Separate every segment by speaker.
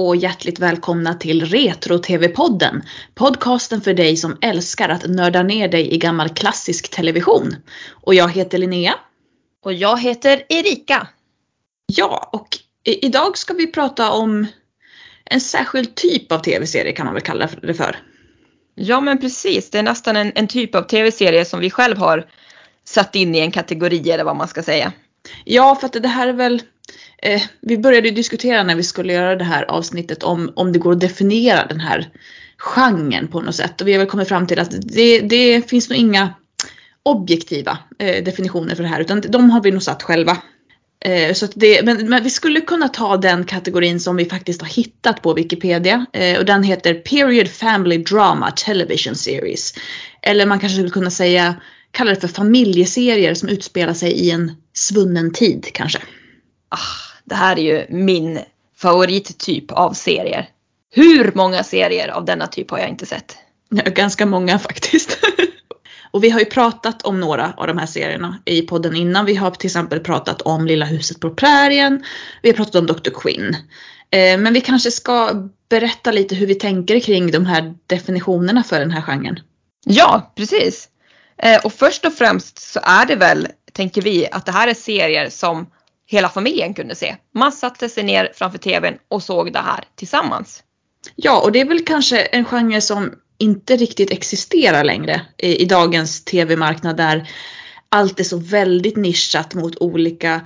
Speaker 1: Och hjärtligt välkomna till Retro-TV-podden. Podcasten för dig som älskar att nörda ner dig i gammal klassisk television. Och jag heter Linnea.
Speaker 2: Och jag heter Erika.
Speaker 1: Ja, och idag ska vi prata om en särskild typ av tv-serie kan man väl kalla det för.
Speaker 2: Ja men precis, det är nästan en, en typ av tv-serie som vi själv har satt in i en kategori eller vad man ska säga.
Speaker 1: Ja, för att det här är väl eh, vi började diskutera när vi skulle göra det här avsnittet om, om det går att definiera den här genren på något sätt. Och vi har väl kommit fram till att det, det finns nog inga objektiva eh, definitioner för det här utan de har vi nog satt själva. Eh, så att det, men, men vi skulle kunna ta den kategorin som vi faktiskt har hittat på Wikipedia eh, och den heter Period Family Drama Television Series. Eller man kanske skulle kunna säga, kalla det för familjeserier som utspelar sig i en svunnen tid kanske.
Speaker 2: Ah, det här är ju min favorittyp av serier. Hur många serier av denna typ har jag inte sett?
Speaker 1: Ja, ganska många faktiskt. Och vi har ju pratat om några av de här serierna i podden innan. Vi har till exempel pratat om Lilla huset på prärien. Vi har pratat om Dr. Quinn. Eh, Men vi kanske ska berätta lite hur vi tänker kring de här definitionerna för den här genren.
Speaker 2: Ja, precis. Eh, och först och främst så är det väl, tänker vi, att det här är serier som hela familjen kunde se. Man satte sig ner framför tvn och såg det här tillsammans.
Speaker 1: Ja, och det är väl kanske en genre som inte riktigt existerar längre i, i dagens tv-marknad där allt är så väldigt nischat mot olika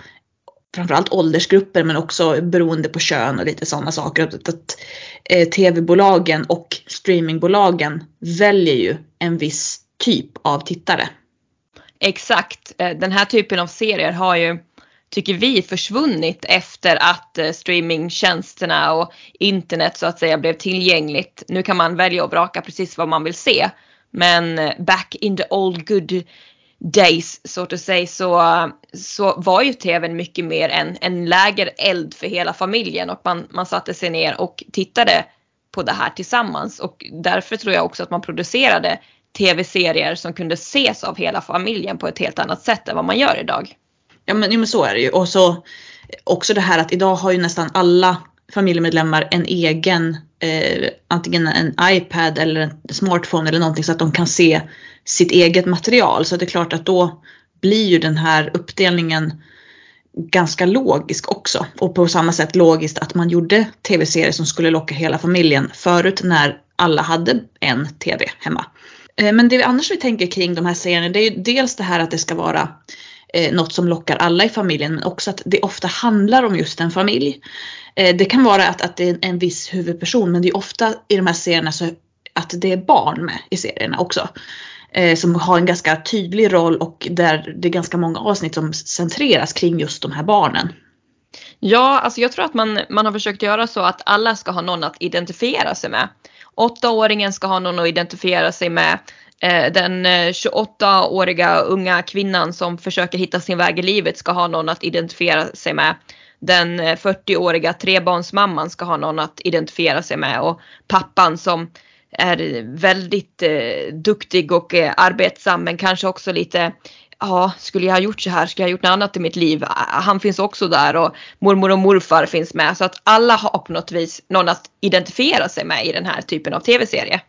Speaker 1: framförallt åldersgrupper men också beroende på kön och lite sådana saker. Att, att eh, tv-bolagen och streamingbolagen väljer ju en viss typ av tittare.
Speaker 2: Exakt. Eh, Den här typen av serier har ju, tycker vi, försvunnit efter att eh, streamingtjänsterna och internet så att säga blev tillgängligt. Nu kan man välja och vraka precis vad man vill se. Men eh, back in the old good days så to say så, så var ju tvn mycket mer en, en lägereld för hela familjen och man, man satte sig ner och tittade på det här tillsammans och därför tror jag också att man producerade tv-serier som kunde ses av hela familjen på ett helt annat sätt än vad man gör idag.
Speaker 1: Ja men, ja, men så är det ju. Och så också det här att idag har ju nästan alla familjemedlemmar en egen, eh, antingen en iPad eller en smartphone eller någonting så att de kan se sitt eget material. Så det är klart att då blir ju den här uppdelningen ganska logisk också. Och på samma sätt logiskt att man gjorde tv-serier som skulle locka hela familjen förut när alla hade en tv hemma. Eh, men det vi annars vi tänker kring de här serierna det är ju dels det här att det ska vara eh, något som lockar alla i familjen men också att det ofta handlar om just en familj. Eh, det kan vara att, att det är en viss huvudperson men det är ofta i de här serierna så att det är barn med i serierna också. Eh, som har en ganska tydlig roll och där det är ganska många avsnitt som centreras kring just de här barnen.
Speaker 2: Ja, alltså jag tror att man, man har försökt göra så att alla ska ha någon att identifiera sig med. Åttaåringen ska ha någon att identifiera sig med. Eh, den eh, 28-åriga unga kvinnan som försöker hitta sin väg i livet ska ha någon att identifiera sig med. Den eh, 40-åriga trebarnsmamman ska ha någon att identifiera sig med och pappan som är väldigt eh, duktig och eh, arbetsam men kanske också lite ja, skulle jag ha gjort så här, skulle jag ha gjort något annat i mitt liv? Han finns också där och mormor och morfar finns med så att alla har på något vis någon att identifiera sig med i den här typen av tv-serie.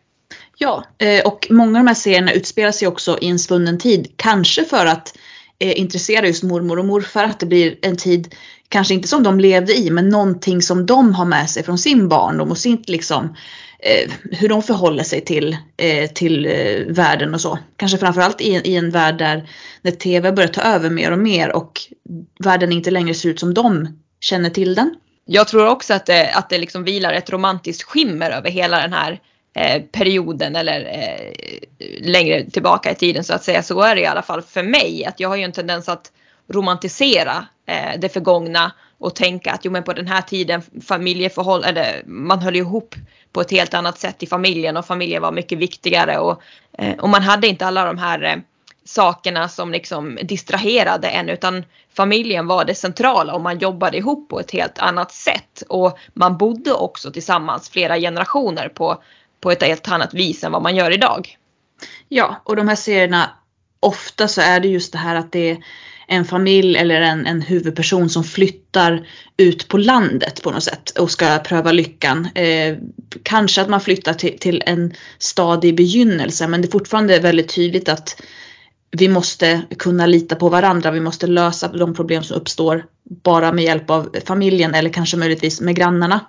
Speaker 1: Ja, eh, och många av de här serierna utspelar sig också i en svunnen tid. Kanske för att eh, intressera just mormor och morfar. Att det blir en tid, kanske inte som de levde i, men någonting som de har med sig från sin barndom och sin liksom eh, hur de förhåller sig till, eh, till eh, världen och så. Kanske framförallt i, i en värld där när TV börjar ta över mer och mer och världen inte längre ser ut som de känner till den.
Speaker 2: Jag tror också att det, att det liksom vilar ett romantiskt skimmer över hela den här Eh, perioden eller eh, längre tillbaka i tiden så att säga. Så är det i alla fall för mig. Att jag har ju en tendens att romantisera eh, det förgångna och tänka att jo men på den här tiden familjeförhållanden, man höll ihop på ett helt annat sätt i familjen och familjen var mycket viktigare och, eh, och man hade inte alla de här eh, sakerna som liksom distraherade en utan familjen var det centrala och man jobbade ihop på ett helt annat sätt och man bodde också tillsammans flera generationer på, på ett helt annat vis än vad man gör idag.
Speaker 1: Ja, och de här serierna, ofta så är det just det här att det är en familj eller en, en huvudperson som flyttar ut på landet på något sätt och ska pröva lyckan. Eh, kanske att man flyttar till, till en stad i begynnelsen men det är fortfarande väldigt tydligt att vi måste kunna lita på varandra. Vi måste lösa de problem som uppstår bara med hjälp av familjen eller kanske möjligtvis med grannarna.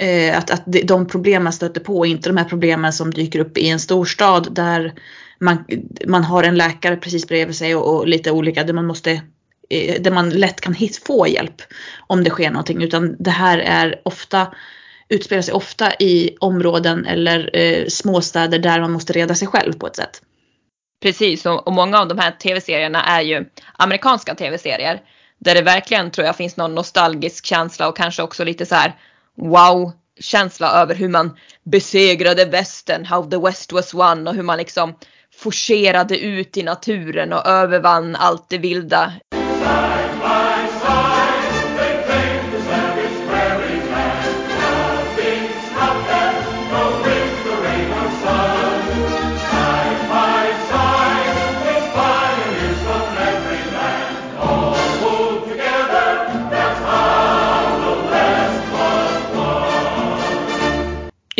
Speaker 1: Eh, att, att de problem man stöter på, inte de här problemen som dyker upp i en storstad där man, man har en läkare precis bredvid sig och, och lite olika där man måste eh, där man lätt kan hit, få hjälp om det sker någonting. Utan det här är ofta, utspelar sig ofta i områden eller eh, småstäder där man måste reda sig själv på ett sätt.
Speaker 2: Precis, och, många av de här tv-serierna är ju amerikanska tv-serier. Där det verkligen tror jag finns någon nostalgisk känsla och kanske också lite så här wow-känsla över hur man besegrade västern, how the west was won och hur man liksom forcerade ut i naturen och övervann allt det vilda.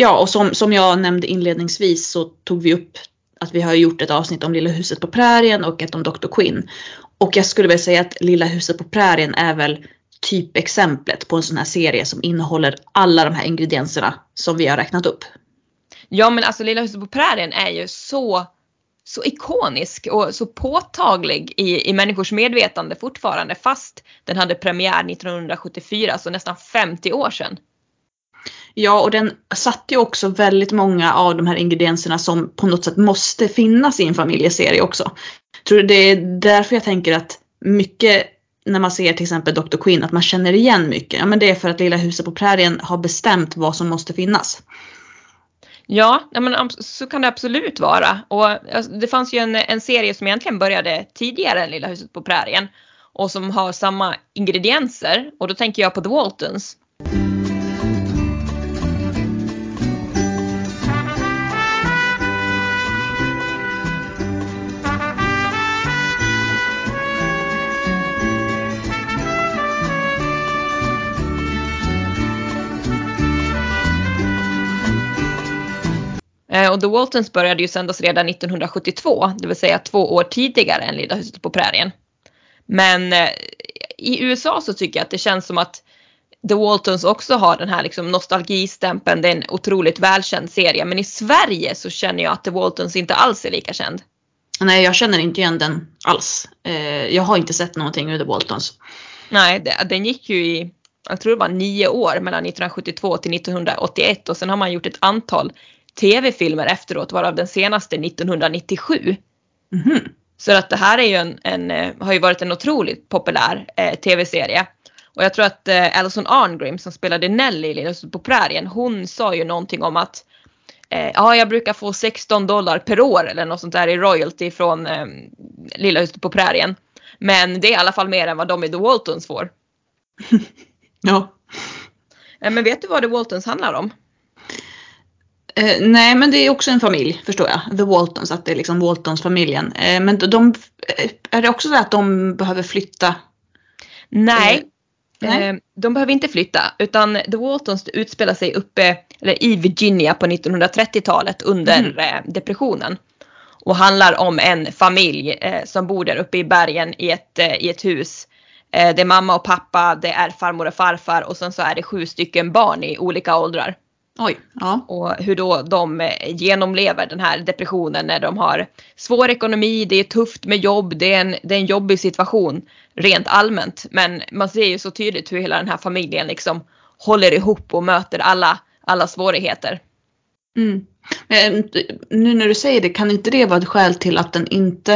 Speaker 1: Ja, och som, som jag nämnde inledningsvis så tog vi upp att vi har gjort ett avsnitt om Lilla huset på prärien och ett om Dr. Quinn. Och jag skulle väl säga att Lilla huset på prärien är väl typexemplet på en sån här serie som innehåller alla de här ingredienserna som vi har räknat upp.
Speaker 2: Ja men alltså Lilla huset på prärien är ju så, så ikonisk och så påtaglig i, i människors medvetande fortfarande fast den hade premiär 1974, så nästan 50 år sedan.
Speaker 1: Ja, och den satte ju också väldigt många av de här ingredienserna som på något sätt måste finnas i en familjeserie också. Jag tror det är därför jag tänker att mycket när man ser till exempel Dr. Quinn att man känner igen mycket. Ja, men det är för att Lilla huset på prärien har bestämt vad som måste finnas.
Speaker 2: Ja, men så kan det absolut vara. Och alltså, det fanns ju en, en serie som egentligen började tidigare än Lilla huset på prärien och som har samma ingredienser och då tänker jag på The Waltons. Och The Waltons började ju sändas redan 1972, det vill säga två år tidigare än Lilla huset på prärien. Men eh, i USA så tycker jag att det känns som att The Waltons också har den här liksom nostalgistämpeln, det är en otroligt välkänd serie. Men i Sverige så känner jag att The Waltons inte alls är lika känd.
Speaker 1: Nej, jag känner inte igen den alls. Eh, jag har inte sett någonting ur The Waltons.
Speaker 2: Nej, den gick ju i, jag tror det var nio år mellan 1972 till 1981 och sen har man gjort ett antal tv-filmer efteråt varav den senaste 1997. Mm. Så att det här är ju en, en, eh, har ju varit en otroligt populär eh, tv-serie. Och jag tror att eh, Alison Arngrim som spelade Nelly i Lilla på prärien, hon sa ju någonting om att eh, ja, jag brukar få 16 dollar per år eller något sånt där i royalty från eh, Lilla huset på prärien. Men det är i alla fall mer än vad de i The Waltons får.
Speaker 1: ja.
Speaker 2: Eh, men vet du vad The Waltons handlar om?
Speaker 1: Eh, nej, men det är också en familj, förstår jag. The Waltons, att det är liksom Waltons-familjen. Eh, men de, eh, är det också så att de behöver flytta?
Speaker 2: Nej. nej. De behöver inte flytta utan The Waltons utspelar sig uppe eller i Virginia på 1930-talet under mm. depressionen. Och handlar om en familj som bor där uppe i bergen i ett, i ett hus. det är mamma och pappa, det är farmor och farfar och sen så är det sju stycken barn i olika åldrar.
Speaker 1: Oj, ja.
Speaker 2: Och hur då de eh, genomlever den här depressionen när de har svår ekonomi, det är tufft med jobb, det är en, det är en jobbig situation rent allmänt. Men man ser ju så tydligt hur hela den här familjen liksom håller ihop och möter alla, alla svårigheter.
Speaker 1: Mm. Men nu när du säger det, kan inte det vara ett skäl till att den inte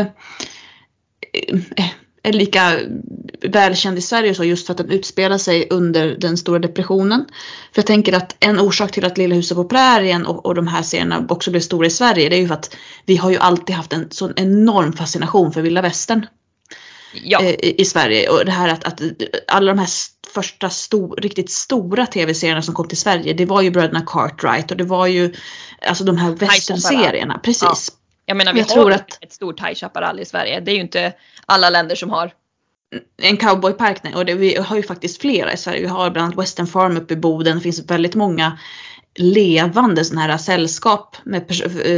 Speaker 1: eh, är lika välkänd i Sverige så just för att den utspelar sig under den stora depressionen. För jag tänker att en orsak till att Lilla huset på prärien och, och de här serierna också blev stora i Sverige det är ju för att vi har ju alltid haft en sån enorm fascination för vilda västern. Ja. Eh, I, I, Sverige och det här att, att alla de här första stor, riktigt stora tv-serierna som kom till Sverige det var ju bröderna Cartwright och det var ju alltså de här västernserierna. Precis. Ja.
Speaker 2: Jag menar vi jag har att... ett stort High Chaparral i Sverige. Det är ju inte alla länder som har.
Speaker 1: en cowboypark och det, vi har ju faktiskt flera i Sverige. Vi har bland annat Western Farm uppe i Boden. Det finns väldigt många levande sådana här sällskap med,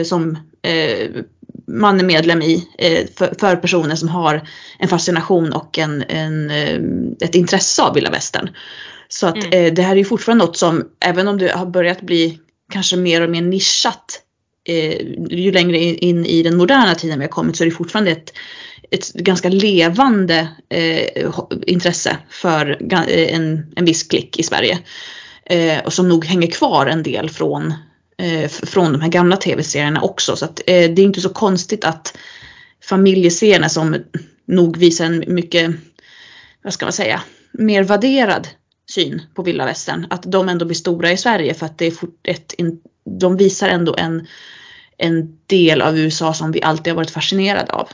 Speaker 1: som eh, man är medlem i eh, för, för, personer som har en fascination och en, en eh, ett intresse av vilda västern. Så att mm. eh, det här är ju fortfarande något som, även om det har börjat bli kanske mer och mer nischat eh, ju längre in i den moderna tiden vi har kommit så är det fortfarande ett, ett ganska levande eh, intresse för eh, en, en viss klick i Sverige. Eh, och som nog hänger kvar en del från, eh, från de här gamla tv-serierna också. Så att, eh, det är inte så konstigt att familjeserierna som nog visar en mycket, vad ska man säga, mer värderad syn på vilda västern. Att de ändå blir stora i Sverige för att det är ett, de visar ändå en, en del av USA som vi alltid har varit fascinerade av.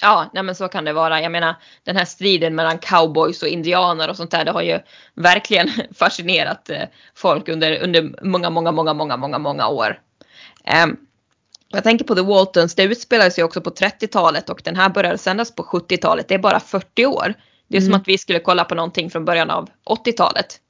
Speaker 2: Ja, nej men så kan det vara. Jag menar den här striden mellan cowboys och indianer och sånt där, det har ju verkligen fascinerat eh, folk under, under många, många, många, många, många, många år. Um, jag tänker på The Waltons, det utspelar sig också på 30-talet och den här började sändas på 70-talet. Det är bara 40 år. Det är mm. som att vi skulle kolla på någonting från början av 80-talet.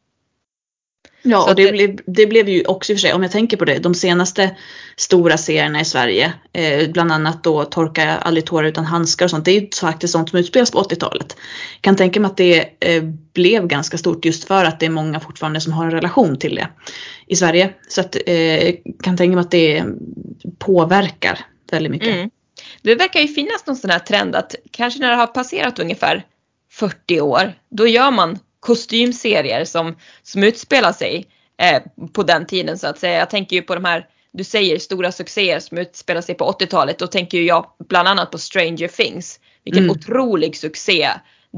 Speaker 1: Ja, så och det, det, blev, det blev ju också i och för sig, om jag tänker på det, de senaste stora serierna i Sverige, eh, bland annat då Torka aldrig tårar utan handskar och sånt, det är ju faktiskt sånt som utspelas på 80-talet. Kan tänka mig att det eh, blev ganska stort just för att det är många fortfarande som har en relation till det i Sverige. Så att eh, kan tänka mig att det påverkar väldigt mycket. Mm.
Speaker 2: Det verkar ju finnas någon sån här trend att kanske när det har passerat ungefär 40 år, då gör man kostymserier som, som utspelar sig eh, på den tiden så att säga. Jag tänker ju på de här, du säger stora succéer som utspelar sig på 80-talet. Då tänker jag bland annat på Stranger Things. Vilken mm. otrolig succé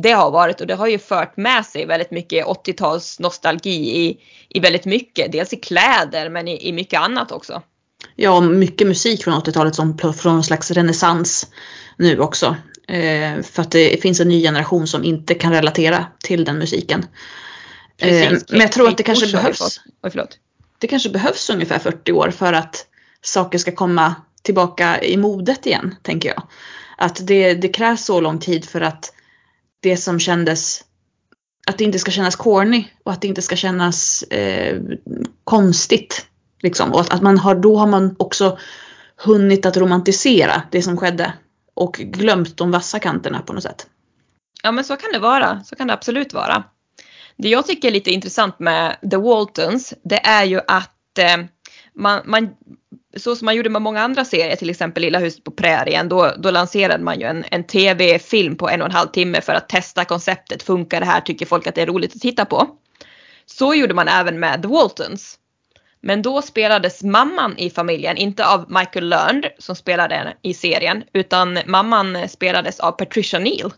Speaker 2: det har varit och det har ju fört med sig väldigt mycket 80-tals nostalgi i, i väldigt mycket. Dels i kläder men i, i mycket annat också.
Speaker 1: Ja, mycket musik från 80-talet som från någon slags renässans nu också. Eh, för att det finns en ny generation som inte kan relatera till den musiken. Precis, eh, men jag tror att det kanske behövs. Det kanske behövs ungefär 40 år för att saker ska komma tillbaka i modet igen, tänker jag. Att det, det krävs så lång tid för att det som kändes att det inte ska kännas corny och att det inte ska kännas eh, konstigt. Liksom. Och att, att man har, då har man också hunnit att romantisera det som skedde och glömt de vassa kanterna på något sätt.
Speaker 2: Ja men så kan det vara, så kan det absolut vara. Det jag tycker är lite intressant med The Waltons det är ju att eh, man, man, så som man gjorde med många andra serier, till exempel Lilla huset på prärien, då, då lanserade man ju en, en tv-film på en och en halv timme för att testa konceptet. Funkar det här? Tycker folk att det är roligt att titta på? Så gjorde man även med The Waltons. Men då spelades mamman i familjen, inte av Michael Learned som spelade i serien, utan mamman spelades av Patricia Neal.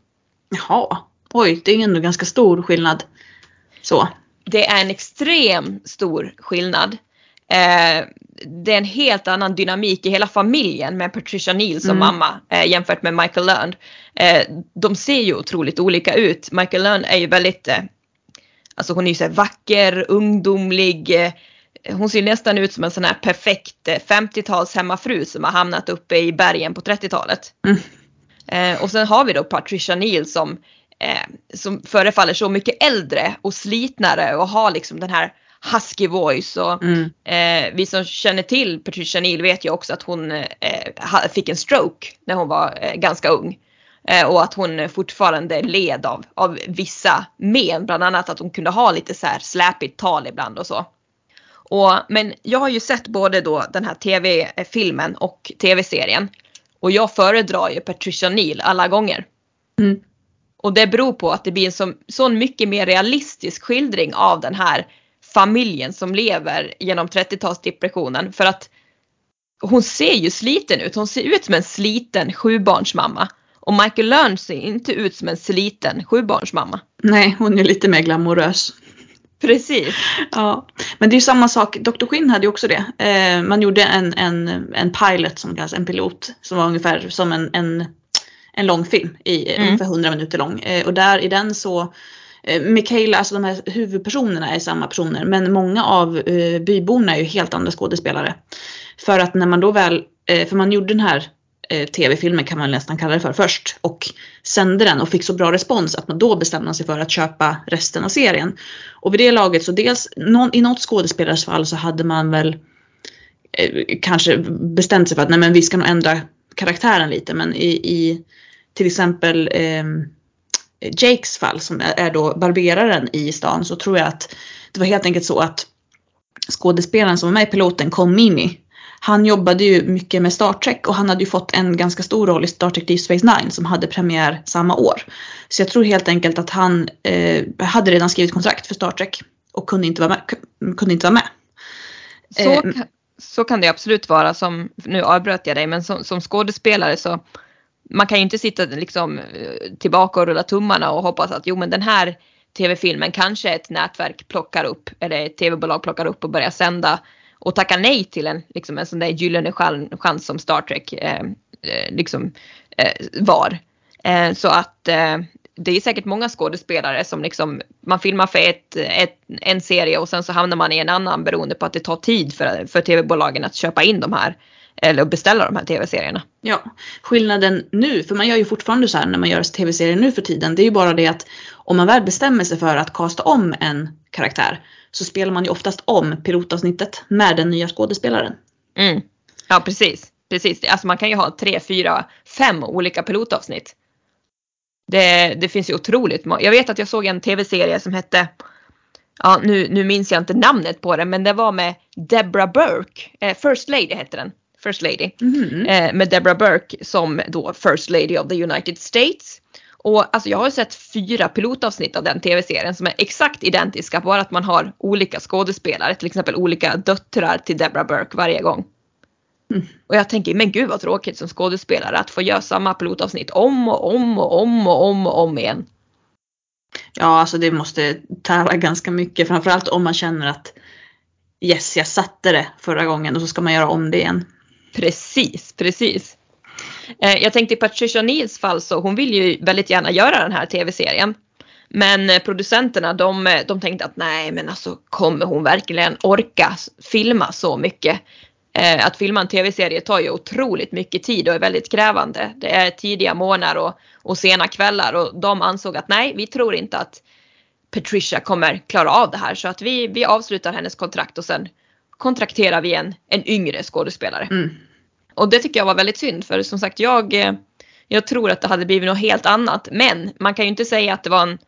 Speaker 1: Jaha, oj, det är ändå ganska stor skillnad. Så.
Speaker 2: Det är en extrem stor skillnad. Eh, det är en helt annan dynamik i hela familjen med Patricia Neal som mm. mamma eh, jämfört med Michael Learned. Eh, de ser ju otroligt olika ut. Michael Learned är ju väldigt, eh, alltså hon är ju så vacker, ungdomlig, eh, hon ser nästan ut som en sån här perfekt 50-tals eh, hemmafru som har hamnat uppe i bergen på 30-talet. Mm. Eh, och sen har vi då Patricia Neal som, eh, som förefaller så mycket äldre och slitnare och har liksom den här husky voice och mm. eh, vi som känner till Patricia Neal vet ju också att hon eh, fick en stroke när hon var eh, ganska ung. och att hon fortfarande led av, av vissa men, bland annat att hon kunde ha lite så här släpigt tal ibland och så. Och, men jag har ju sett både då den här tv-filmen och tv-serien. Och jag föredrar ju Patricia Neal alla gånger. Mm. Och det beror på att det blir en så, sån mycket mer realistisk skildring av den här familjen som lever genom 30-talsdepressionen. För att hon ser ju sliten ut. Hon ser ut som en sliten sjubarnsmamma. Och Michael Learn ser inte ut som en sliten sjubarnsmamma.
Speaker 1: Nej, hon är lite mer glamorös.
Speaker 2: Precis.
Speaker 1: Ja, men det är ju samma sak. Dr. Quinn hade ju också det. Eh, man gjorde en, en, en pilot som kallas en pilot som var ungefär som en, en, en lång film i mm. ungefär 100 minuter lång. Eh, och där i den så eh, Michaela, alltså de här huvudpersonerna är samma personer men många av eh, byborna är ju helt andra skådespelare. För att när man då väl, eh, för man gjorde den här eh, tv-filmen kan man nästan kalla det för först och sände den och fick så bra respons att man då bestämde sig för att köpa resten av serien. Och vid det laget så dels någon, i något skådespelares fall så hade man väl eh, kanske bestämt sig för att nej men vi ska nog ändra karaktären lite men i, i till exempel eh, Jakes fall som är, då barberaren i stan så tror jag att det var helt enkelt så att skådespelaren som var med i piloten, kom Mimi han jobbade ju mycket med Star Trek och han hade ju fått en ganska stor roll i Star Trek Deep Space Nine som hade premiär samma år. Så jag tror helt enkelt att han eh, hade redan skrivit kontrakt för Star Trek och kunde inte vara med. Kunde inte vara med.
Speaker 2: Så, eh, så kan det absolut vara. Som, nu avbröt jag dig men som, som skådespelare så man kan ju inte sitta liksom eh, tillbaka och rulla tummarna och hoppas att jo men den här tv-filmen kanske ett nätverk plockar upp eller ett tv-bolag plockar upp och börjar sända och tacka nej till en, liksom en sån där gyllene chans som Star Trek eh, eh, liksom, eh, var. Eh, så att eh, det är säkert många skådespelare som liksom, man filmar för ett, ett, en serie och sen så hamnar man i en annan beroende på att det tar tid för, för tv-bolagen att köpa in de här eller beställa de här tv-serierna.
Speaker 1: Ja, skillnaden nu, för man gör ju fortfarande så här när man gör tv-serier nu för tiden, det är ju bara det att om man väl bestämmer sig för att kasta om en karaktär så spelar man ju oftast om pilotavsnittet med den nya skådespelaren.
Speaker 2: Mm. Ja precis, precis. Alltså man kan ju ha tre, fyra, fem olika pilotavsnitt. Det, det finns ju otroligt Jag vet att jag såg en tv-serie som hette Ja, nu, nu minns jag inte namnet på den men det var med Deborah Burke. Eh, First Lady hette den. First Lady. Mm. Eh, med Deborah Burke som då First Lady of the United States. Och alltså jag har sett fyra pilotavsnitt av den tv-serien som är exakt identiska, bara att man har olika skådespelare, till exempel olika döttrar till Deborah Burke varje gång. Mm. Och jag tänker, men gud vad tråkigt som skådespelare att få göra samma pilotavsnitt om och om och om och om och om igen.
Speaker 1: Ja, alltså det måste tära ganska mycket, framförallt om man känner att yes, jag satte det förra gången och så ska man göra om det igen.
Speaker 2: Precis, precis. Eh, jag tänkte i Patricia Neils fall så hon vill ju väldigt gärna göra den här tv-serien. Men eh, producenterna de, eh, de tänkte att nej men alltså kommer hon verkligen orka filma så mycket? Att filma en tv-serie tar ju otroligt mycket tid och är väldigt krävande. Det är tidiga morgnar och, och sena kvällar och de ansåg att nej vi tror inte att Patricia kommer klara av det här så att vi, vi avslutar hennes kontrakt och sen kontrakterar vi en, en yngre skådespelare. Mm. Och det tycker jag var väldigt synd för som sagt jag, eh, jag tror att det hade blivit något helt annat. Men man kan ju inte säga att det var en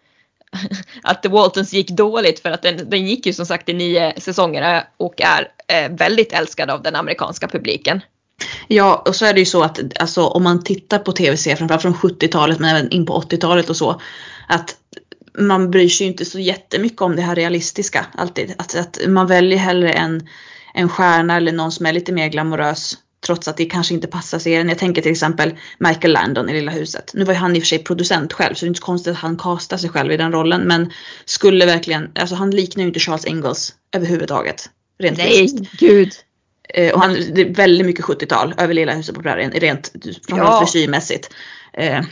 Speaker 2: att The Waltons gick dåligt för att den, den gick ju som sagt i nio säsonger eh, och är eh, väldigt älskad av den amerikanska publiken.
Speaker 1: Ja, och så är det ju så att alltså, om man tittar på tv-serier, framförallt från 70-talet men även in på 80-talet och så, att man bryr sig ju inte så jättemycket om det här realistiska alltid. Att, att man väljer hellre en, en stjärna eller någon som är lite mer glamorös trots att det kanske inte passar serien. Jag tänker till exempel Michael Landon i Lilla huset. Nu var ju han i och för sig producent själv så det är inte så konstigt att han kastar sig själv i den rollen. Men skulle verkligen, alltså han liknar ju inte Charles Ingalls överhuvudtaget.
Speaker 2: Rent Nej, fysiskt. gud.
Speaker 1: Eh, och han, det är väldigt mycket 70-tal över Lilla huset på prärien, rent ja. frisyrmässigt. Eh,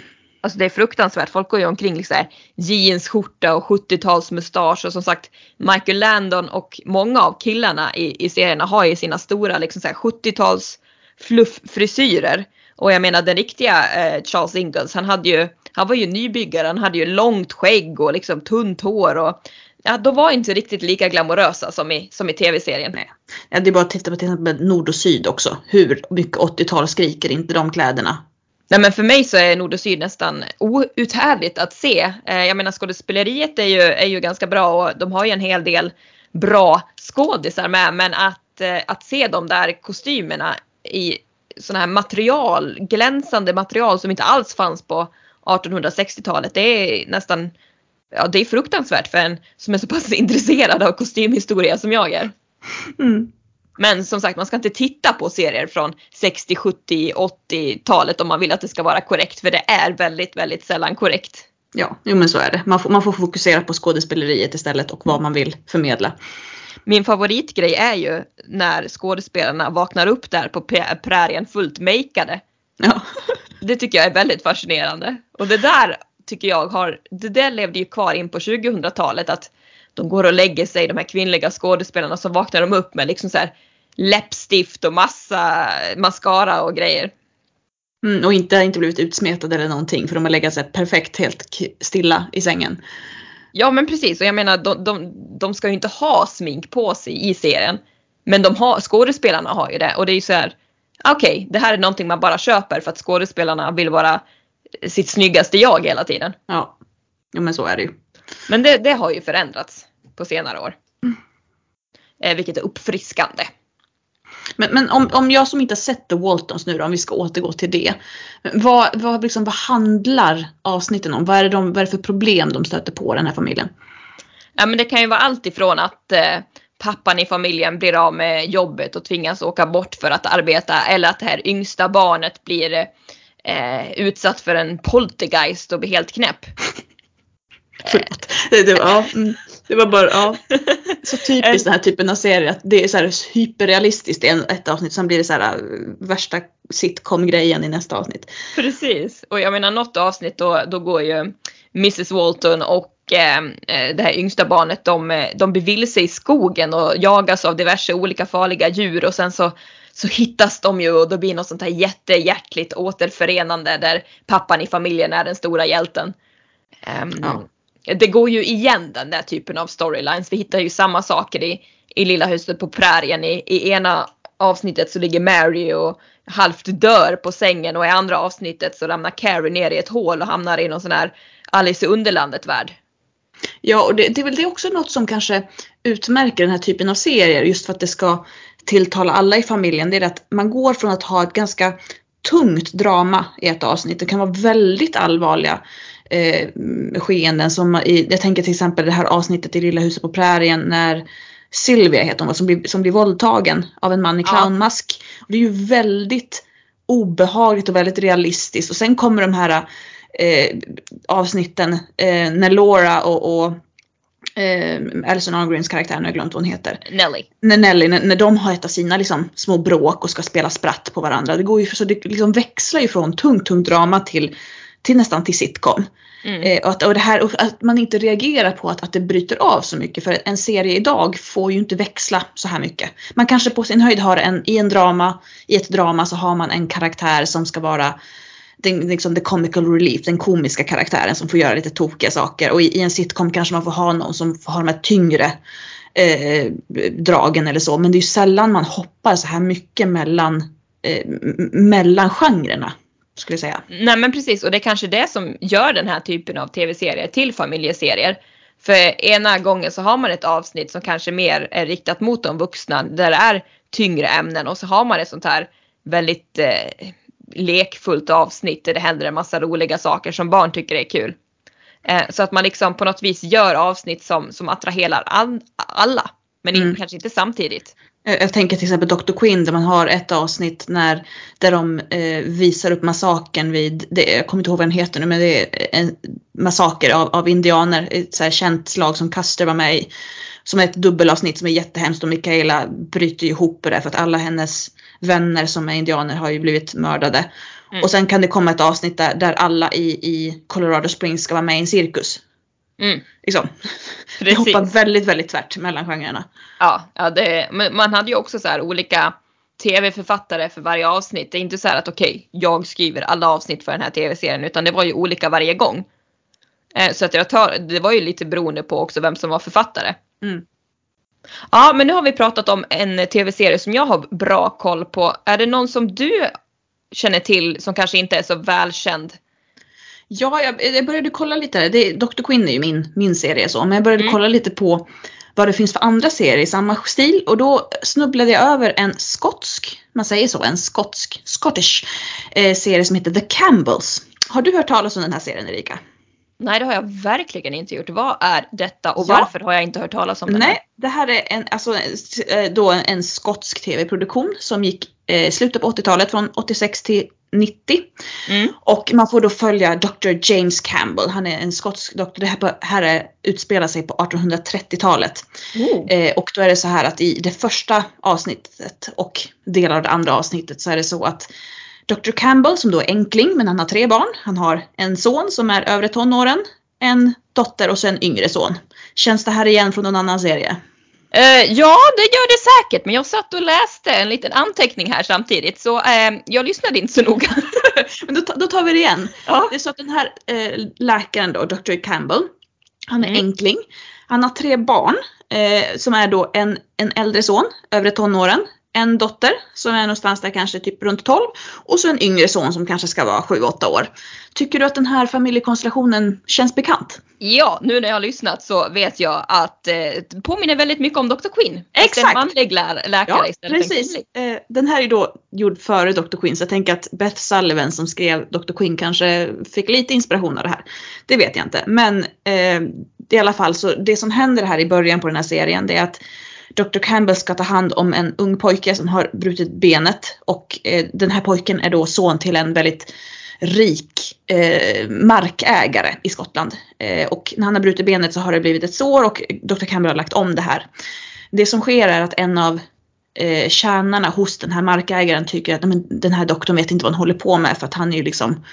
Speaker 2: Alltså det är fruktansvärt. Folk går ju omkring liksom jeansskjorta och 70-talsmustasch och som sagt Michael Landon och många av killarna i, i serierna har ju sina stora liksom 70-tals flufffrisyrer. Och jag menar den riktiga eh, Charles Ingalls, han hade ju, han var ju nybyggare, han hade ju långt skägg och liksom tunt hår och ja, de var inte riktigt lika glamorösa som i, som i tv-serien.
Speaker 1: Nej. Ja, det är bara att titta på till exempel Nord och Syd också. Hur mycket 80-tal skriker inte de kläderna?
Speaker 2: Nej men för mig så är Nord och Syd nästan outhärdligt att se. Eh, jag menar skådespeleriet är ju, är ju ganska bra och de har ju en hel del bra skådisar med men att, eh, att se de där kostymerna i sådana här material, glänsande material som inte alls fanns på 1860-talet. Det är nästan, ja det är fruktansvärt för en som är så pass intresserad av kostymhistoria som jag är. Mm. Men som sagt man ska inte titta på serier från 60, 70, 80-talet om man vill att det ska vara korrekt för det är väldigt, väldigt sällan korrekt.
Speaker 1: Ja, jo men så är det. Man får, man får fokusera på skådespeleriet istället och vad man vill förmedla.
Speaker 2: Min favoritgrej är ju när skådespelarna vaknar upp där på prärien fullt makeade. Ja. Det tycker jag är väldigt fascinerande. Och det där tycker jag har, det där levde ju kvar in på 2000-talet att de går och lägger sig, de här kvinnliga skådespelarna, så vaknar de upp med liksom så här läppstift och massa mascara och grejer.
Speaker 1: Mm, och inte, inte blivit utsmetade eller någonting för de har legat sig perfekt helt stilla i sängen.
Speaker 2: Ja men precis och jag menar de, de, de ska ju inte ha smink på sig i serien. Men de har, skådespelarna har ju det och det är ju så här. Okej, okay, det här är någonting man bara köper för att skådespelarna vill vara sitt snyggaste jag hela tiden.
Speaker 1: Ja, ja men så är det ju.
Speaker 2: Men det, det har ju förändrats på senare år. Mm. Eh, vilket är uppfriskande.
Speaker 1: Men, men om, om jag som inte har sett The Waltons nu då, om vi ska återgå till det. Vad, vad, liksom, vad handlar avsnitten om? Vad är, det de, vad är det för problem de stöter på den här familjen?
Speaker 2: Ja men det kan ju vara allt ifrån att eh, pappan i familjen blir av med jobbet och tvingas åka bort för att arbeta eller att det här yngsta barnet blir eh, utsatt för en poltergeist och blir helt knäpp.
Speaker 1: Förlåt. Det, det, ja, mm. Det var bara, ja. Så typiskt den här typen av serier att det är så här hyperrealistiskt i ett avsnitt, sen blir det så här äh, värsta sitcom-grejen i nästa avsnitt.
Speaker 2: Precis, och jag menar något avsnitt då, då går ju Mrs Walton och eh, det här yngsta barnet de, de blir vilse i skogen och jagas av diverse olika farliga djur och sen så så hittas de ju och då blir något sånt här jättehjärtligt återförenande där pappan i familjen är den stora hjälten. Um, ja det går ju igen den där typen av storylines. Vi hittar ju samma saker i, i Lilla huset på prärien. I, I ena avsnittet så ligger Mary och halvt dör på sängen och i andra avsnittet så ramlar Carrie ner i ett hål och hamnar i någon sån här Alice i Underlandet värld.
Speaker 1: Ja, och det, det är väl det också något som kanske utmärker den här typen av serier just för att det ska tilltala alla i familjen. Det är att man går från att ha ett ganska tungt drama i ett avsnitt. Det kan vara väldigt allvarliga eh, skeenden som i, jag tänker till exempel det här avsnittet i Lilla huset på prärien när Sylvia heter hon som blir, som blir våldtagen av en man i clownmask. Ja. Det är ju väldigt obehagligt och väldigt realistiskt och sen kommer de här eh, avsnitten eh, när Laura och, och eh, Alison Arngreens karaktär, nu har jag glömt vad hon heter.
Speaker 2: Nelly.
Speaker 1: När Nelly, när, när de har ett av sina liksom, små bråk och ska spela spratt på varandra. Det går ju så det liksom växlar ju från tungt, tungt drama till till nästan till sitcom. Mm. Eh, och, att, och det här, och att man inte reagerar på att, att det bryter av så mycket. För en serie idag får ju inte växla så här mycket. Man kanske på sin höjd har en, i en drama, i ett drama så har man en karaktär som ska vara den, liksom the comical relief, den komiska karaktären som får göra lite tokiga saker. Och i, i en sitcom kanske man får ha någon som får ha de här tyngre eh, dragen eller så. Men det är ju sällan man hoppar så här mycket mellan, eh, mellan genrerna skulle jag säga.
Speaker 2: Nej men precis och det är kanske det som gör den här typen av tv-serier till familjeserier. För ena gången så har man ett avsnitt som kanske mer är riktat mot de vuxna där det är tyngre ämnen och så har man ett sånt här väldigt eh, lekfullt avsnitt där det händer en massa roliga saker som barn tycker är kul. Eh, så att man liksom på något vis gör avsnitt som, som attraherar all, alla men mm. kanske inte samtidigt.
Speaker 1: Jag tänker till exempel Dr. Quinn där man har ett avsnitt när, där de eh, visar upp massakern vid, det, jag kommer inte ihåg vad den heter nu, men det är en massaker av, av indianer, ett så här känt slag som Custer var med i. Som är ett dubbelavsnitt som är jättehemskt och Mikaela bryter ihop det för att alla hennes vänner som är indianer har ju blivit mördade. Mm. Och sen kan det komma ett avsnitt där, där alla i, i Colorado Springs ska vara med i en cirkus. Mm. Liksom. Det hoppar väldigt, väldigt tvärt mellan genrerna.
Speaker 2: Ja, ja det, man hade ju också så olika tv-författare för varje avsnitt. Det är inte så här att okej, okay, jag skriver alla avsnitt för den här tv-serien utan det var ju olika varje gång. Eh, så att jag tar, det var ju lite beroende på också vem som var författare. Mm. Ja, men nu har vi pratat om en tv-serie som jag har bra koll på. Är det någon som du känner till som kanske inte är så välkänd?
Speaker 1: Ja, jag, jag började kolla lite. Det, Dr. Quinn är ju min, min serie så, men jag började mm. kolla lite på vad det finns för andra serier i samma stil och då snubblade jag över en skotsk, man säger så, en skotsk, Scottish eh, serie som heter The Campbells. Har du hört talas om den här serien Erika?
Speaker 2: Nej det har jag verkligen inte gjort. Vad är detta och ja. varför har jag inte hört talas om den?
Speaker 1: Nej, det här är en, alltså, eh, då en skotsk tv-produktion som gick eh, slutet på 80-talet från 86 till 90. Mm. Och man får då följa Dr. James Campbell. Han är en skotsk doktor. Det här, här är, utspelar sig på 1830-talet. Mm. Eh, och då är det så här att i det första avsnittet och delar av det andra avsnittet så är det så att Dr. Campbell som då är enkling men han har tre barn. Han har en son som är övre tonåren, en dotter och så en yngre son. Känns det här igen från någon annan serie?
Speaker 2: Eh, ja, det gör det säkert, men jag satt och läste en liten anteckning här samtidigt så eh, jag lyssnade inte så noga.
Speaker 1: Men då, då tar vi det igen.
Speaker 2: ja.
Speaker 1: Det är så att den här eh, läkaren då, Dr. Campbell, han är
Speaker 2: Mm.
Speaker 1: enkling. Han har tre barn som är då en, en äldre son, övre tonåren, en dotter som är någonstans där kanske typ runt 12 och så en yngre son som kanske ska vara 7-8 år. Tycker du att den här familjekonstellationen känns bekant?
Speaker 2: ja, nu när jag har lyssnat så vet jag att eh, det påminner väldigt mycket om Dr. Quinn.
Speaker 1: Exakt.
Speaker 2: En manlig lä- läkare istället för en.
Speaker 1: Eh, den här är då gjord före Dr. Quinn så jag tänker att Beth Sullivan som skrev Dr. Quinn kanske fick lite inspiration av det här. Det vet jag inte. Men eh, i alla fall så det som händer här i början på den här serien det är att Dr. Campbell ska ta hand om en ung pojke som har brutit benet och eh, den här pojken är då son till en väldigt rik eh, markägare i Skottland. Eh, och när han har brutit benet så har det blivit ett sår och Dr. Campbell har lagt om det här. Det som sker är att en av eh, kärnarna hos den här markägaren tycker att "Nej, men, den här doktorn vet inte vad han håller på med för att han är ju liksom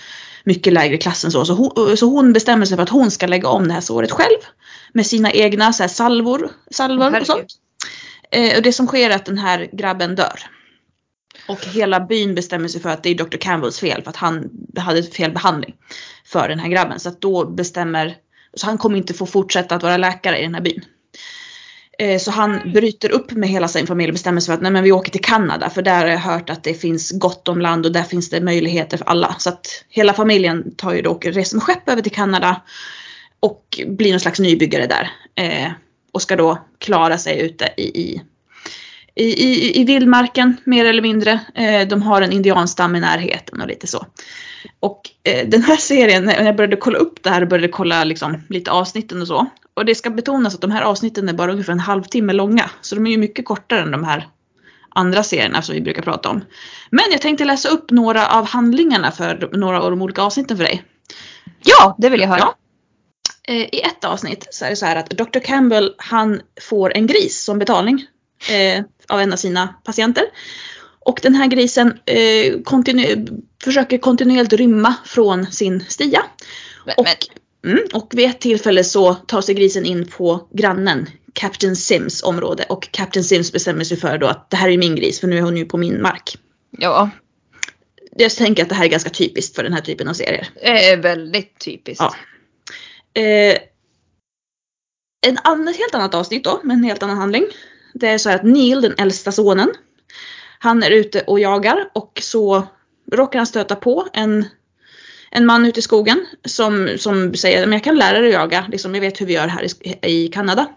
Speaker 1: mycket lägre klass än så. Så hon, så hon bestämmer sig för att hon ska lägga om det här såret själv. Med sina egna så här, salvor, salvor och sånt. Eh, och det som sker är att den här grabben dör. Och hela byn bestämmer sig för att det är Dr. Campbells fel för att han hade fel behandling för den här grabben. Så att då bestämmer, så han kommer inte få fortsätta att vara läkare i den här byn. Eh, Så han bryter upp med hela sin familj och bestämmer sig för att nej men vi åker till Kanada för där har jag hört att det finns gott om land och där finns det möjligheter för alla. Så att hela familjen tar ju då och reser med skepp över till Kanada och blir någon slags nybyggare där. Eh, och ska då klara sig ute i, i, i, i, i vildmarken mer eller mindre. Eh, de har en indianstam i närheten och lite så. Och eh, den här serien, när jag började kolla upp det här och började kolla liksom, lite avsnitten och så. Och det ska betonas att de här avsnitten är bara ungefär en halvtimme långa. Så de är ju mycket kortare än de här andra serierna som vi brukar prata om. Men jag tänkte läsa upp några av handlingarna för några av de olika avsnitten för dig.
Speaker 2: Ja, det vill jag höra.
Speaker 1: Ja. Eh, I ett avsnitt så är det så här att Dr. Campbell han får en gris som betalning eh, av en av sina patienter. Och den här grisen eh, kontinu- försöker kontinuerligt rymma från sin stia.
Speaker 2: Men,
Speaker 1: Och,
Speaker 2: men,
Speaker 1: mm, och vid ett tillfälle så tar sig grisen in på grannen Captain Sims område och Captain Sims bestämmer sig för då att det här är min gris för nu är hon ju på min mark.
Speaker 2: ja,
Speaker 1: Jag tänker att det här är ganska typiskt för den här typen av serier.
Speaker 2: det är väldigt typiskt.
Speaker 1: Ja. Eh, en annan, ett helt annat avsnitt då, med en helt annan handling. Det är så här att Neil, den äldsta sonen, han är ute och jagar och så råkar han stöta på en, en man ute i skogen som, som säger att jag kan lära dig att jaga, liksom, jag vet hur vi gör här i, i Kanada.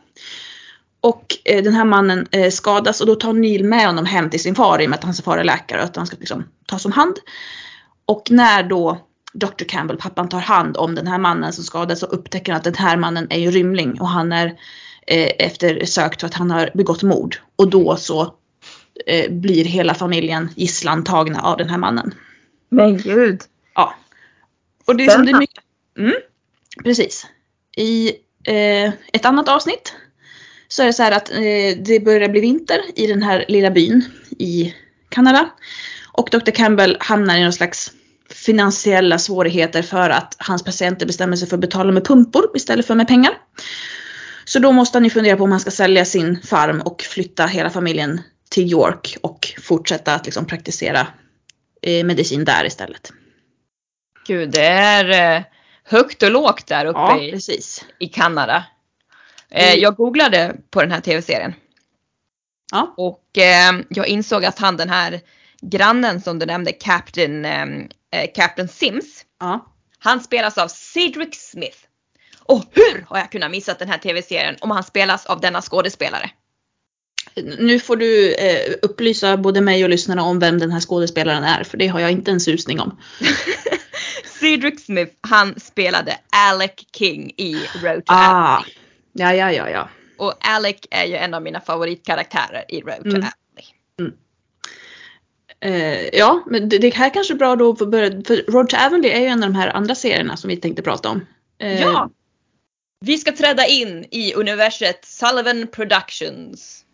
Speaker 1: Och eh, den här mannen eh, skadas och då tar Neil med honom hem till sin far i och med att hans far är läkare och att han ska liksom, tas om hand. Och när då Dr. Campbell, pappan, tar hand om den här mannen som skadades så upptäcker att den här mannen är ju rymling och han är eh, eftersökt för att han har begått mord. Och då så eh, blir hela familjen gisslantagna av den här mannen.
Speaker 2: Men gud.
Speaker 1: Ja. Och det är, som det är mycket. Mm, precis. I eh, ett annat avsnitt så är det så här att eh, det börjar bli vinter i den här lilla byn i Kanada. Och Dr. Campbell hamnar i någon slags finansiella svårigheter för att hans patienter bestämmer sig för att betala med pumpor istället för med pengar. Så då måste han ju fundera på om han ska sälja sin farm och flytta hela familjen till York och fortsätta att liksom praktisera eh, medicin där istället.
Speaker 2: Gud, det är eh, högt och lågt där uppe
Speaker 1: Ja,
Speaker 2: i,
Speaker 1: precis.
Speaker 2: i Kanada. Eh,
Speaker 1: Mm.
Speaker 2: jag googlade på den här tv-serien.
Speaker 1: Ja.
Speaker 2: Och jag insåg att han den här grannen som du nämnde, Captain, eh, eh, Captain Sims.
Speaker 1: Ja.
Speaker 2: Han spelas av Cedric Smith. Och hur har jag kunnat missa den här tv-serien om han spelas av denna skådespelare?
Speaker 1: Nu får du eh, upplysa både mig och lyssnarna om vem den här skådespelaren är, för det har jag inte en susning om.
Speaker 2: Cedric Smith, han spelade Alec King i Road to
Speaker 1: Ah, ja, ja, ja, ja.
Speaker 2: Och Alec är ju en av mina favoritkaraktärer i Road to
Speaker 1: Mm. Eh, ja, men det, det här kanske är bra då för, börja- för Road to Avonlea är ju en av de här andra serierna som vi tänkte prata om. Eh,
Speaker 2: Ja! Vi ska träda in i universet Sullivan Productions.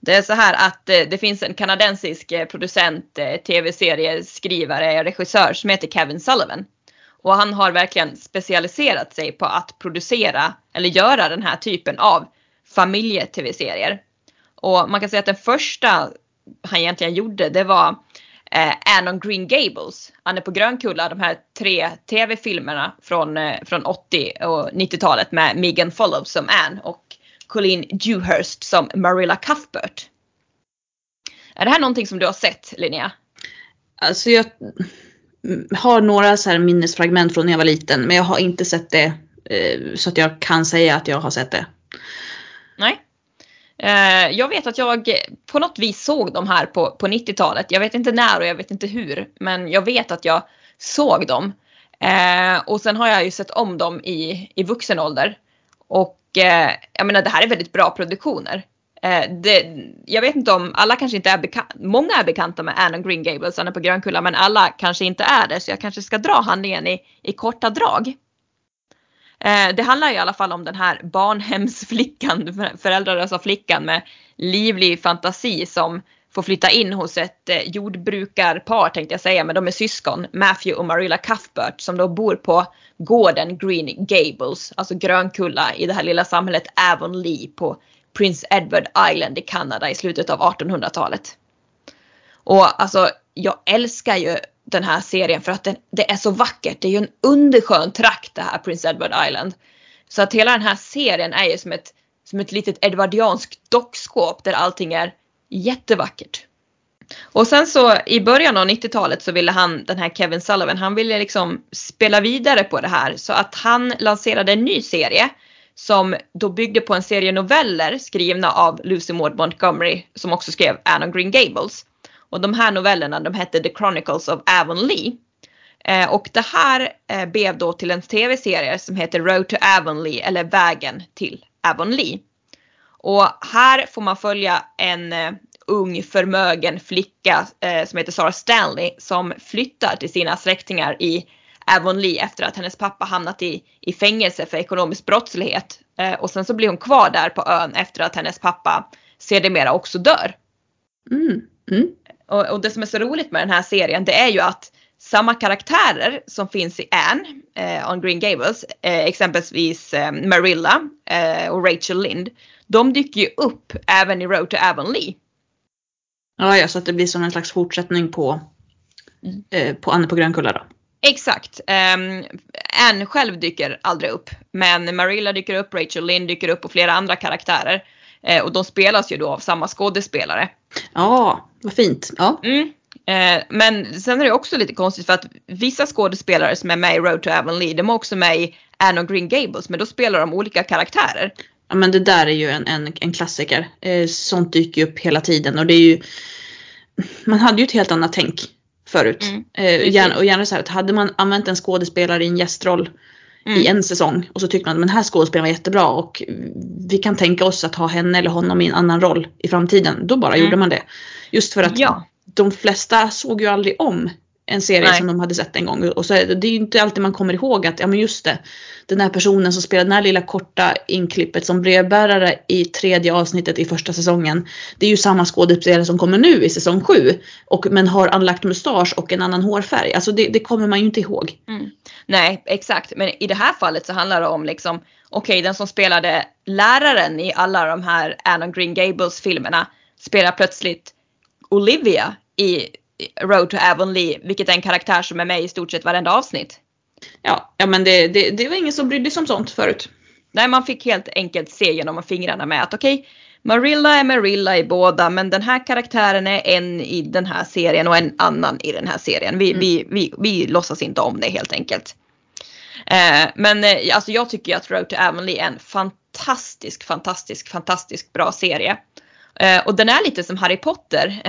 Speaker 2: Det är så här att eh, det finns en kanadensisk eh, producent, eh, tv-serieskrivare, regissör som heter Kevin Sullivan. Och han har verkligen specialiserat sig på att producera eller göra den här typen av familje-tv-serier. Och man kan säga att den första han egentligen gjorde det var eh, Anne on Green Gables, Anne på Grönkulla, de här tre tv-filmerna från, eh, från 80 och 90-talet med Megan Follows som Anne och Colleen Dewhurst som Marilla Cuthbert. Är det här någonting som du har sett Linnea?
Speaker 1: Alltså jag har några så här minnesfragment från när jag var liten men jag har inte sett det eh, så att jag kan säga att jag har sett det.
Speaker 2: Nej. Eh, jag vet att jag på något vis såg de här på, på 90-talet. Jag vet inte när och jag vet inte hur. Men jag vet att jag såg dem. Eh, och sen har jag ju sett om dem i, i vuxen ålder. Och eh, jag menar det här är väldigt bra produktioner. Eh, det, jag vet inte om, alla kanske inte är bekanta, många är bekanta med Anne och Green Gables, Anne på Grönkulla, men alla kanske inte är det. Så jag kanske ska dra handlingen i, i korta drag. Eh, det handlar i alla fall om den här barnhemsflickan, föräldralösa alltså flickan med livlig fantasi som får flytta in hos ett eh, jordbrukarpar tänkte jag säga, men de är syskon, Matthew och Marilla Cuthbert som då bor på gården Green Gables, alltså Grönkulla i det här lilla samhället Avonlea på Prince Edward Island i Kanada i slutet av 1800-talet. Och alltså jag älskar ju den här serien för att den, det är så vackert. Det är ju en underskön trakt det här Prince Edward Island. Så att hela den här serien är ju som ett, som ett litet edvardianskt dockskåp där allting är jättevackert. Och sen så i början av 90-talet så ville han, den här Kevin Sullivan, han ville liksom spela vidare på det här så att han lanserade en ny serie som då byggde på en serie noveller skrivna av Lucy Maud Montgomery som också skrev Anne of Green Gables. Och de här novellerna de hette The Chronicles of Avonlea. Eh, och det här eh, blev då till en tv-serie som heter Road to Avonlea eller Vägen till Avonlea. Och här får man följa en eh, ung förmögen flicka eh, som heter Sarah Stanley som flyttar till sina släktingar i Avonlea efter att hennes pappa hamnat i, i fängelse för ekonomisk brottslighet. Eh, och sen så blir hon kvar där på ön efter att hennes pappa sedermera också dör.
Speaker 1: Mm. Mm.
Speaker 2: Och, och, det som är så roligt med den här serien det är ju att samma karaktärer som finns i Anne eh, on Green Gables, eh, exempelvis eh, Marilla eh, och Rachel Lind, de dyker ju upp även i Road to Avonlea.
Speaker 1: Ja, ja, så att det blir som en slags fortsättning på, eh, på Anne på Grönkulla då.
Speaker 2: Exakt. Um, Anne själv dyker aldrig upp. Men Marilla dyker upp, Rachel Lynn dyker upp och flera andra karaktärer. Eh, och de spelas ju då av samma skådespelare.
Speaker 1: Ja, vad fint. Ja.
Speaker 2: Mm. Eh, men sen är det också lite konstigt för att vissa skådespelare som är med i Road to Avonlea, de är också med i Anne och Green Gables, men då spelar de olika karaktärer.
Speaker 1: ja, men det där är ju en, en, en klassiker. Eh, sånt dyker ju upp hela tiden och det är ju Man hade ju ett helt annat tänk förut.
Speaker 2: Mm,
Speaker 1: eh, gärna, och gärna så här att hade man använt en skådespelare i en gästroll
Speaker 2: Mm.
Speaker 1: i en säsong och så tyckte man att den här skådespelaren var jättebra och vi kan tänka oss att ha henne eller honom i en annan roll i framtiden. Då bara
Speaker 2: Mm.
Speaker 1: gjorde man det. Just för att
Speaker 2: Ja.
Speaker 1: De flesta såg ju aldrig om en serie
Speaker 2: Nej.
Speaker 1: som de hade sett en gång. Och så det, är ju inte alltid man kommer ihåg att, ja men just det, den här personen som spelade det här lilla korta inklippet som brevbärare i tredje avsnittet i första säsongen. Det är ju samma skådespelare som kommer nu i säsong sju. Och, men har anlagt mustasch och en annan hårfärg. Alltså det, det kommer man ju inte ihåg.
Speaker 2: Mm. Nej, exakt. Men i det här fallet så handlar det om liksom, okej, den som spelade läraren i alla de här Anne Green Gables filmerna spelar plötsligt Olivia i Road to Avonlea, vilket är en karaktär som är med i stort sett varenda avsnitt.
Speaker 1: Ja, ja men det, det, det var ingen som brydde sig om sånt förut.
Speaker 2: Nej, man fick helt enkelt se genom fingrarna med att okej, Marilla är Marilla i båda, men den här karaktären är en i den här serien och en annan i den här serien. Vi,
Speaker 1: Mm.
Speaker 2: vi, vi, vi låtsas inte om det helt enkelt. Eh, men eh, alltså jag tycker att Road to Avonlea är en fantastisk, fantastisk, fantastisk bra serie. Eh, och den är lite som Harry Potter.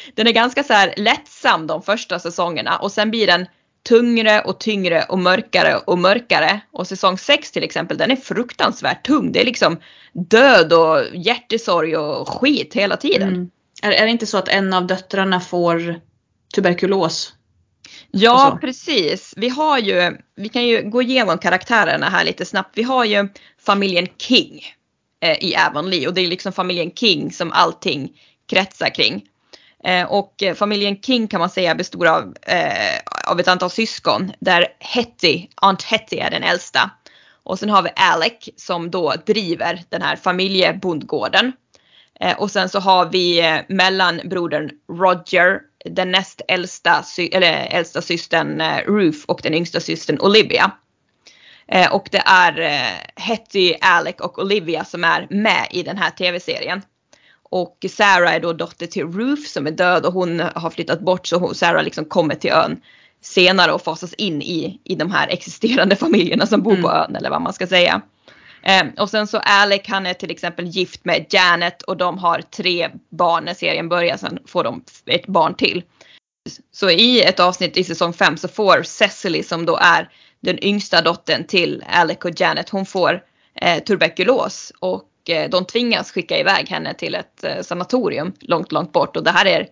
Speaker 2: den är ganska så här lättsam de första säsongerna och sen blir den tyngre och tyngre och mörkare och mörkare. Och säsong 6 till exempel, den är fruktansvärt tung. Det är liksom död och hjärtesorg och skit hela tiden.
Speaker 1: Mm. Är, är det inte så att en av döttrarna får tuberkulos?
Speaker 2: Ja, precis. Vi har ju, vi kan ju gå igenom karaktärerna här lite snabbt. Vi har ju familjen King eh, i Avonlea och det är liksom familjen King som allting kretsar kring. Eh, och eh, familjen King kan man säga består av, eh, av ett antal syskon där Hetty, Aunt Hetty är den äldsta. Och sen har vi Alec som då driver den här familjebondgården. Eh, och sen så har vi eh, mellanbrodern Roger, den näst äldsta, eller äldsta systern eh, Ruth och den yngsta systern Olivia. Eh, och det är eh, Hetty, Alec och Olivia som är med i den här tv-serien. Och Sarah är då dotter till Ruth som är död och hon har flyttat bort så hon, Sarah liksom kommer till ön senare och fasas in i, i de här existerande familjerna som bor på mm. ön eller vad man ska säga. Eh, och sen så Alec han är till exempel gift med Janet och de har tre barn när serien börjar. Sen får de ett barn till. Så i ett avsnitt i säsong 5 så får Cecily som då är den yngsta dottern till Alec och Janet, hon får eh, tuberkulos och eh, de tvingas skicka iväg henne till ett eh, sanatorium långt, långt bort och det här är,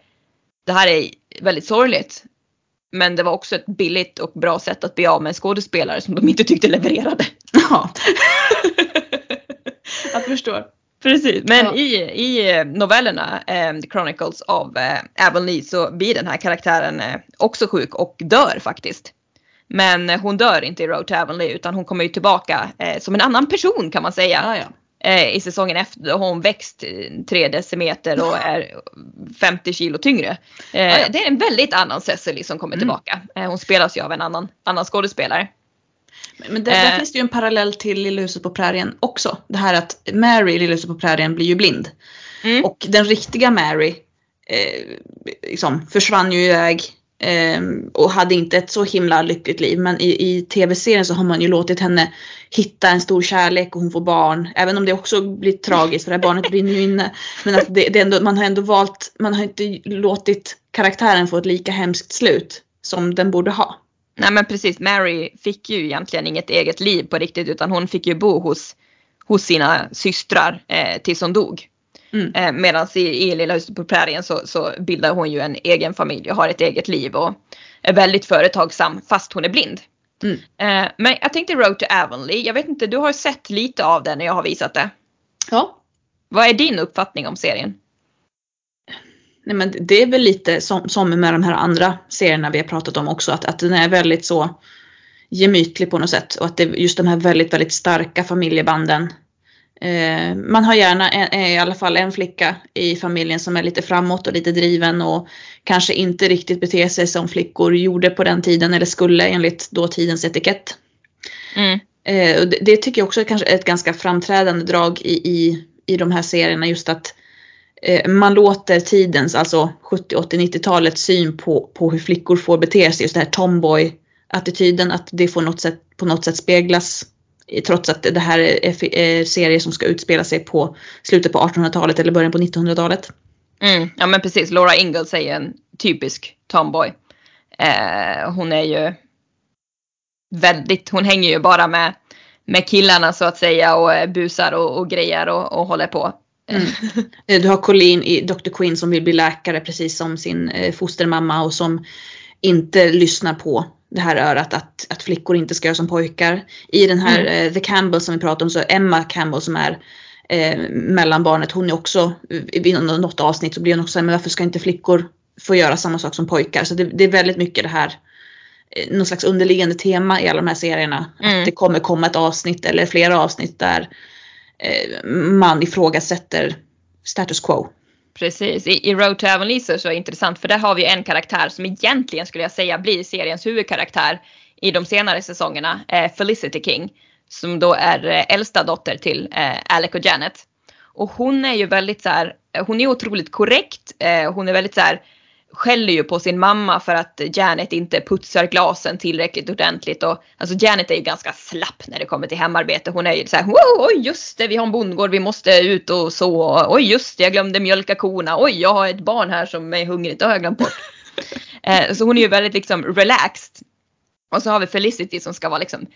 Speaker 2: det här är väldigt sorgligt. Men det var också ett billigt och bra sätt att bli av med en skådespelare som de inte tyckte levererade. Ja.
Speaker 1: Jag förstår.
Speaker 2: Precis, men ja. i, i novellerna um, The Chronicles of uh, Avonlea så blir den här karaktären uh, också sjuk och dör faktiskt. Men uh, hon dör inte i Road to Avonlea utan hon kommer ju tillbaka uh, som en annan person kan man säga. Ja, ja. I säsongen efter har hon växt 3 decimeter och är 50 kilo tyngre. Ja, det är en väldigt annan Cecily som kommer mm. tillbaka. Hon spelas ju av en annan, annan skådespelare.
Speaker 1: Men där, där eh. finns det ju en parallell till Lilla huset på prärien också. Det här att Mary i Lilla huset på prärien blir ju blind. Mm. Och den riktiga Mary eh, liksom försvann ju iväg eh, och hade inte ett så himla lyckligt liv. Men i, i tv-serien så har man ju låtit henne hitta en stor kärlek och hon får barn. Även om det också blir tragiskt för det här barnet brinner ju inne. Men att det, det ändå, man har ändå valt, man har inte låtit karaktären få ett lika hemskt slut som den borde ha.
Speaker 2: Nej men precis, Mary fick ju egentligen inget eget liv på riktigt utan hon fick ju bo hos, hos sina systrar eh, tills hon dog. Mm. Eh, Medan i, i Lilla huset på prärien så, så bildar hon ju en egen familj och har ett eget liv och är väldigt företagsam fast hon är blind. Mm. Eh, men jag tänkte Road to Avonlea, jag vet inte, du har sett lite av det när jag har visat det.
Speaker 1: Ja.
Speaker 2: Vad är din uppfattning om serien?
Speaker 1: Nej men det är väl lite som, som med de här andra serierna vi har pratat om också att, att den är väldigt så gemytlig på något sätt och att det är just de här väldigt, väldigt starka familjebanden. Eh, man har gärna en, i alla fall en flicka i familjen som är lite framåt och lite driven och kanske inte riktigt beter sig som flickor gjorde på den tiden eller skulle enligt dåtidens etikett. Mm. Eh, det, det, tycker jag också är kanske ett ganska framträdande drag i, i, i de här serierna just att Eh, man låter tidens, alltså 70, 80, 90-talets syn på, på hur flickor får bete sig, just det här tomboy-attityden, att det får något sätt, på något sätt speglas trots att det här är serier som ska utspela sig på slutet på 1800-talet eller början på 1900-talet.
Speaker 2: Mm, ja men precis, Laura Ingalls är en typisk tomboy. Eh, hon är ju väldigt, hon hänger ju bara med, med killarna så att säga och busar och, och grejer och, och håller på.
Speaker 1: Mm. Eh, du har Colleen i Dr. Quinn som vill bli läkare precis som sin eh, fostermamma och som inte lyssnar på det här örat att, att flickor inte ska göra som pojkar. I den här mm. eh, The Campbell som vi pratar om så Emma Campbell som är eh, mellanbarnet, hon är också, i något avsnitt så blir hon också men varför ska inte flickor få göra samma sak som pojkar? Så det, det är väldigt mycket det här eh, någon slags underliggande tema i alla de här serierna. Mm. Att det kommer komma ett avsnitt eller flera avsnitt där Eh, man ifrågasätter status quo.
Speaker 2: Precis, i, i Road to Avonlea så är det intressant för där har vi en karaktär som egentligen skulle jag säga blir seriens huvudkaraktär i de senare säsongerna, eh, Felicity King. Som då är eh, äldsta dotter till eh, Alec och Janet. Och hon är ju väldigt så här, hon är otroligt korrekt, eh, hon är väldigt så här skäller ju på sin mamma för att Janet inte putsar glasen tillräckligt ordentligt. Och, alltså Janet är ju ganska slapp när det kommer till hemarbete. Hon är ju såhär, wow, oj just det, vi har en bondgård, vi måste ut och så. Oj just det, jag glömde mjölka korna. Oj, jag har ett barn här som är hungrigt, det har jag glömt bort. eh, så hon är ju väldigt liksom relaxed. Och så har vi Felicity som ska vara liksom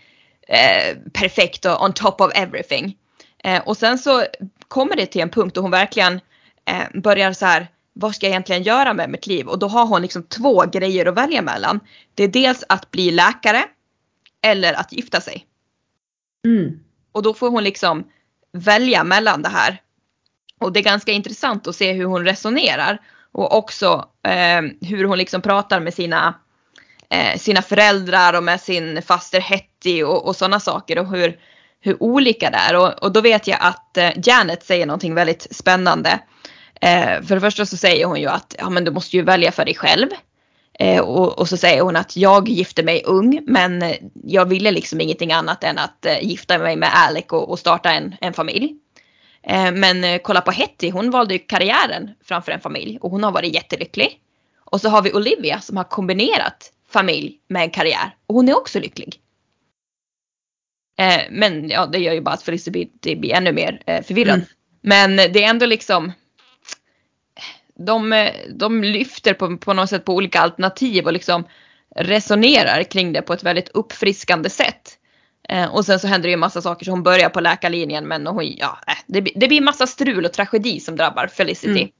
Speaker 2: eh, perfekt och on top of everything. Eh, och sen så kommer det till en punkt då hon verkligen eh, börjar så här vad ska jag egentligen göra med mitt liv? Och då har hon liksom två grejer att välja mellan. Det är dels att bli läkare eller att gifta sig. Mm. Och då får hon liksom välja mellan det här. Och det är ganska intressant att se hur hon resonerar och också eh, hur hon liksom pratar med sina, eh, sina föräldrar och med sin faster Hetty och, och sådana saker och hur, hur olika det är. Och, och då vet jag att eh, Janet säger någonting väldigt spännande. Eh, för det första så säger hon ju att ja, men du måste ju välja för dig själv. Eh, och, och, så säger hon att jag gifte mig ung men eh, jag ville liksom ingenting annat än att eh, gifta mig med Alec och, och starta en, en familj. Eh, men eh, kolla på Hetty, hon valde ju karriären framför en familj och hon har varit jättelycklig. Och så har vi Olivia som har kombinerat familj med en karriär och hon är också lycklig. Men ja, det gör ju bara att Felicity blir ännu mer förvirrad. Mm. Men det är ändå liksom de, de lyfter på, på något sätt på olika alternativ och liksom resonerar kring det på ett väldigt uppfriskande sätt. Eh, och sen så händer det ju massa saker så hon börjar på läkarlinjen men hon, ja, äh, det, det blir massa strul och tragedi som drabbar Felicity. Mm.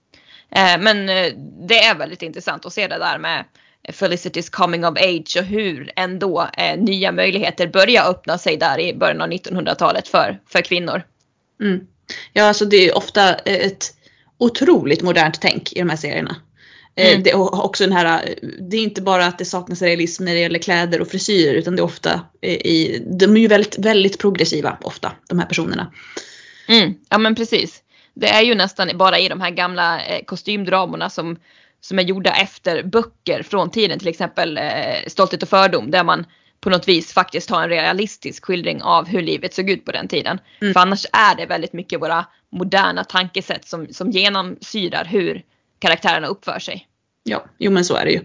Speaker 2: Eh, men eh, det är väldigt intressant att se det där med Felicitys coming of age och hur ändå eh, nya möjligheter börjar öppna sig där i början av 1900-talet för, för kvinnor.
Speaker 1: Mm. Ja, alltså det är ofta ett otroligt modernt tänk i de här serierna. Eh, mm. Det, också den här, det är inte bara att det saknas realism när det gäller kläder och frisyrer utan det är ofta i, de är ju väldigt, väldigt progressiva ofta de här personerna.
Speaker 2: Mm. Ja men precis. Det är ju nästan bara i de här gamla eh, kostymdramorna som, som är gjorda efter böcker från tiden till exempel eh, Stolthet och fördom där man på något vis faktiskt har en realistisk skildring av hur livet såg ut på den tiden. Mm. För annars är det väldigt mycket våra moderna tankesätt som, som genomsyrar hur karaktärerna uppför sig.
Speaker 1: Ja, jo men så är det ju.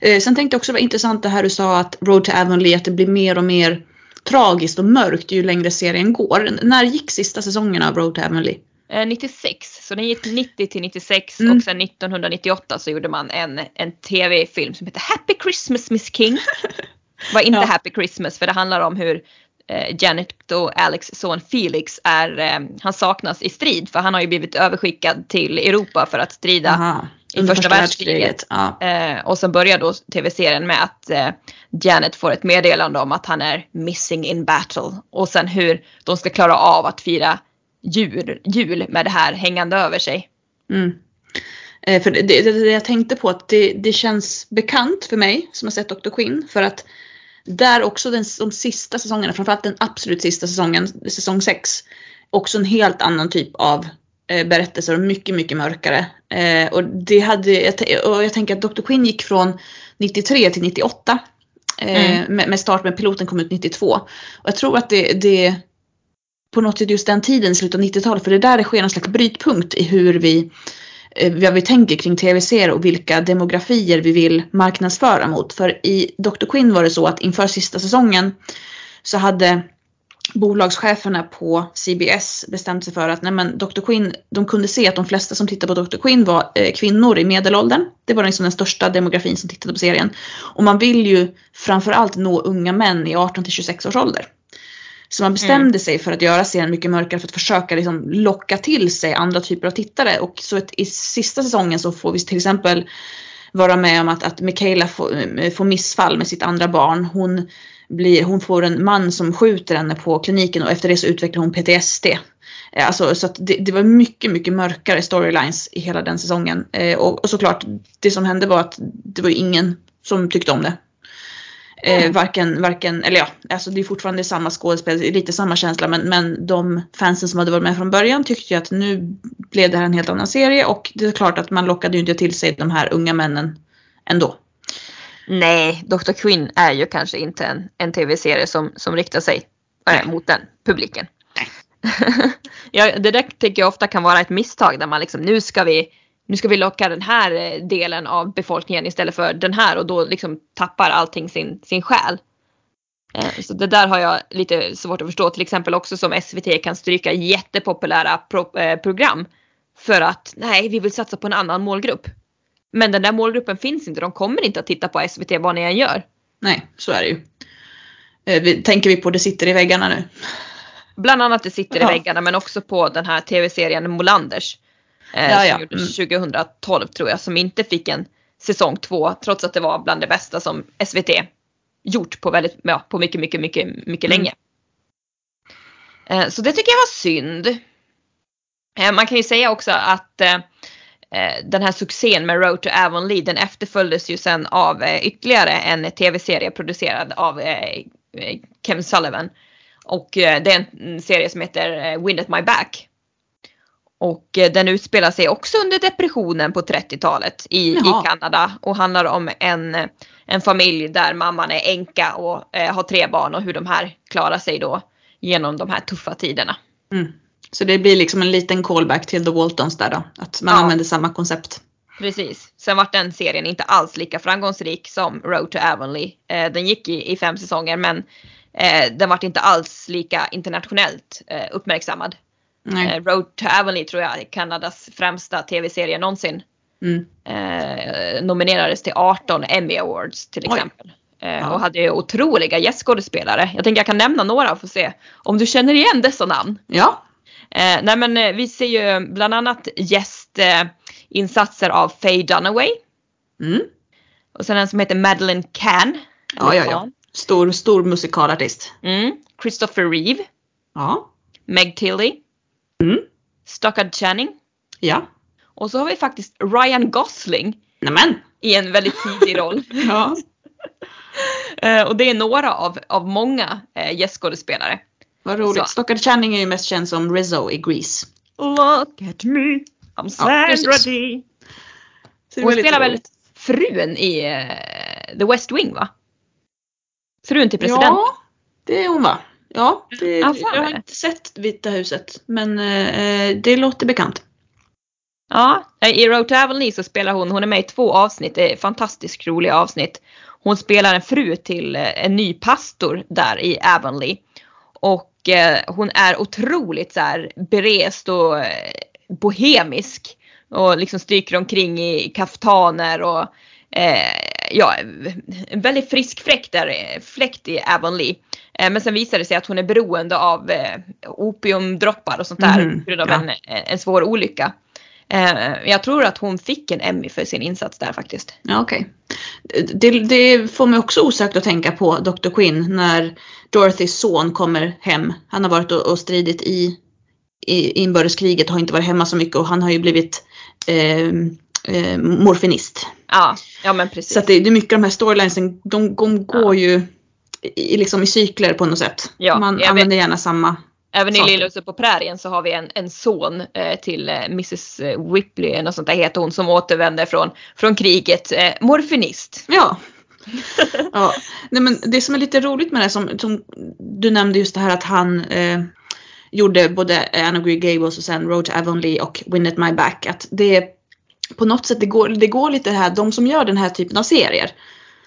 Speaker 1: Eh, sen tänkte jag också det var intressant det här du sa att Road to Avonlea, att det blir mer och mer tragiskt och mörkt ju längre serien går. När gick sista säsongen av Road to Avonlea?
Speaker 2: Eh, 96, så den gick 90 till 96 mm. och sen 1998 så gjorde man en, en tv-film som heter Happy Christmas Miss King. Var inte ja. Happy Christmas för det handlar om hur eh, Janet och Alex son Felix är, eh, han saknas i strid för han har ju blivit överskickad till Europa för att strida Aha. i första, första världskriget. Ja. Eh, och sen börjar då tv-serien med att Janet får ett meddelande om att han är missing in battle och sen hur de ska klara av att fira jul, jul med det här hängande över sig.
Speaker 1: Mm. För det, det, det, jag tänkte på att det, det känns bekant för mig som har sett Dr. Quinn för att där också den, de sista säsongerna, framförallt den absolut sista säsongen, säsong 6, också en helt annan typ av eh, berättelser och mycket, mycket mörkare. Eh, och, det hade, och jag tänker att Dr. Quinn gick från 93 till 98. Eh, mm. med, med, start med piloten kom ut 92. Och jag tror att det, det på något sätt just den tiden, i slutet av 90-talet, för det är där det sker en slags brytpunkt i hur vi Eh, vad vi tänker kring tv-serier och vilka demografier vi vill marknadsföra mot. För i Dr. Quinn var det så att inför sista säsongen så hade bolagscheferna på CBS bestämt sig för att nej men Dr. Quinn, de kunde se att de flesta som tittade på Dr. Quinn var eh, kvinnor i medelåldern. Det var liksom den största demografin som tittade på serien. Och man vill ju framförallt nå unga män i 18 till 26 års ålder. Så man bestämde mm. sig för att göra serien mycket mörkare för att försöka liksom locka till sig andra typer av tittare. Och så ett, i sista säsongen så får vi till exempel vara med om att, att Michaela får, eh, får missfall med sitt andra barn. Hon, blir, hon får en man som skjuter henne på kliniken och efter det så utvecklar hon PTSD. Eh, alltså, så att det, det var mycket, mycket mörkare storylines i hela den säsongen. Eh, och, och såklart, det som hände var att det var ingen som tyckte om det. Eh, varken, varken, eller ja, alltså det är fortfarande samma skådespel, lite samma känsla men, men de fansen som hade varit med från början tyckte ju att nu blev det här en helt annan serie och det är klart att man lockade ju inte till sig de här unga männen ändå.
Speaker 2: Nej, Dr. Quinn är ju kanske inte en, en tv-serie som, som riktar sig äh, mot den publiken. ja, det där tycker jag ofta kan vara ett misstag där man liksom nu ska vi nu ska vi locka den här eh, delen av befolkningen istället för den här och då liksom tappar allting sin, sin själ. Eh, så det där har jag lite svårt att förstå. Till exempel också som SVT kan stryka jättepopulära pro, eh, program. För att nej, vi vill satsa på en annan målgrupp. Men den där målgruppen finns inte. De kommer inte att titta på SVT vad ni än gör.
Speaker 1: Nej, så är det ju. Eh, tänker vi på Det sitter i väggarna nu?
Speaker 2: Bland annat Det sitter i väggarna men också på den här tv-serien Molanders. Eh, ja, ja. Mm. 2012 tror jag, som inte fick en säsong två trots att det var bland det bästa som SVT gjort på väldigt, ja, på mycket, mycket, mycket, mycket mm. länge. Eh, så det tycker jag var synd. Eh, man kan ju säga också att eh, eh, den här succén med Road to Avonlea den efterföljdes ju sen av eh, ytterligare en tv-serie producerad av Kevin Sullivan. Och det är en serie som heter Wind at My Back. Och den utspelar sig också under depressionen på 30-talet i, i Kanada och handlar om en, en familj där mamman är änka och eh, har tre barn och hur de här klarar sig då genom de här tuffa tiderna.
Speaker 1: Mm. Så det blir liksom en liten callback till The Waltons där då, att man ja. använder samma koncept.
Speaker 2: Precis. Sen var den serien inte alls lika framgångsrik som Road to Avonlea. Eh, den gick i, i, fem säsonger men eh, den var inte alls lika internationellt eh, uppmärksammad. Eh, Road to Avonlea tror jag är Kanadas främsta tv-serie någonsin. Mm. Eh, nominerades till 18 Emmy Awards till exempel. Eh. Och hade otroliga gästskådespelare. Jag tänker jag kan nämna några och få se om du känner igen dessa namn.
Speaker 1: Ja.
Speaker 2: Eh, nej men eh, vi ser ju bland annat gästinsatser av Faye Dunaway. Mm. Och sen en som heter Madeleine Kahn.
Speaker 1: Ja, ja, ja. Stor, stor musikalartist.
Speaker 2: Mm. Christopher Reeve.
Speaker 1: Ja.
Speaker 2: Meg Tilly.
Speaker 1: Mm.
Speaker 2: Stockard Channing.
Speaker 1: Ja.
Speaker 2: Och så har vi faktiskt Ryan Gosling.
Speaker 1: Nämen.
Speaker 2: I en väldigt tidig roll.
Speaker 1: ja.
Speaker 2: Eh, och det är några av, av många eh, gästskådespelare.
Speaker 1: Vad roligt. Så. Stockard Channing är ju mest känd som Rizzo i Grease.
Speaker 2: Look at me, I'm Sandra ja, Dee. Hon spelar väl frun i uh, The West Wing va? Frun till presidenten.
Speaker 1: Ja, det är hon va? Ja, det, ah, jag har inte sett Vita huset men uh, det låter bekant.
Speaker 2: Ja, i Road to Avonlea så spelar hon, hon är med i två avsnitt, det är fantastiskt roliga avsnitt. Hon spelar en fru till en ny pastor där i Avonlea. Och eh, hon är otroligt så här berest och eh, bohemisk. Och liksom stryker omkring i kaftaner och eh, ja, en väldigt frisk fläkt där, fläkt i Avonlea. Eh, men sen visar det sig att hon är beroende av eh, opiumdroppar och sånt där mm, på grund av ja. en, en svår olycka. Eh, jag tror att hon fick en Emmy för sin insats där faktiskt.
Speaker 1: Ja. Okay. Det, det, får mig också osökt att tänka på Dr. Quinn när Dorothys son kommer hem. Han har varit och, stridit i, i inbördeskriget och har inte varit hemma så mycket och han har ju blivit eh, eh, morfinist.
Speaker 2: Ja, ja men precis.
Speaker 1: Så det, det är mycket de här storylinesen, de, de går ja. ju i, liksom i cykler på något sätt. Ja, Man använder vet. gärna samma
Speaker 2: Även saker. i Lillhuset på prärien så har vi en, en son eh, till eh, Mrs Whipley, eller sånt där heter hon, som återvänder från, från kriget. Eh, morfinist.
Speaker 1: Ja. ja. Nej, men det som är lite roligt med det som, som du nämnde just det här att han eh, gjorde både Anna Grey Gables och sen Road to Avonlea och Win at My Back. Att det på något sätt det går, det går lite här, de som gör den här typen av serier.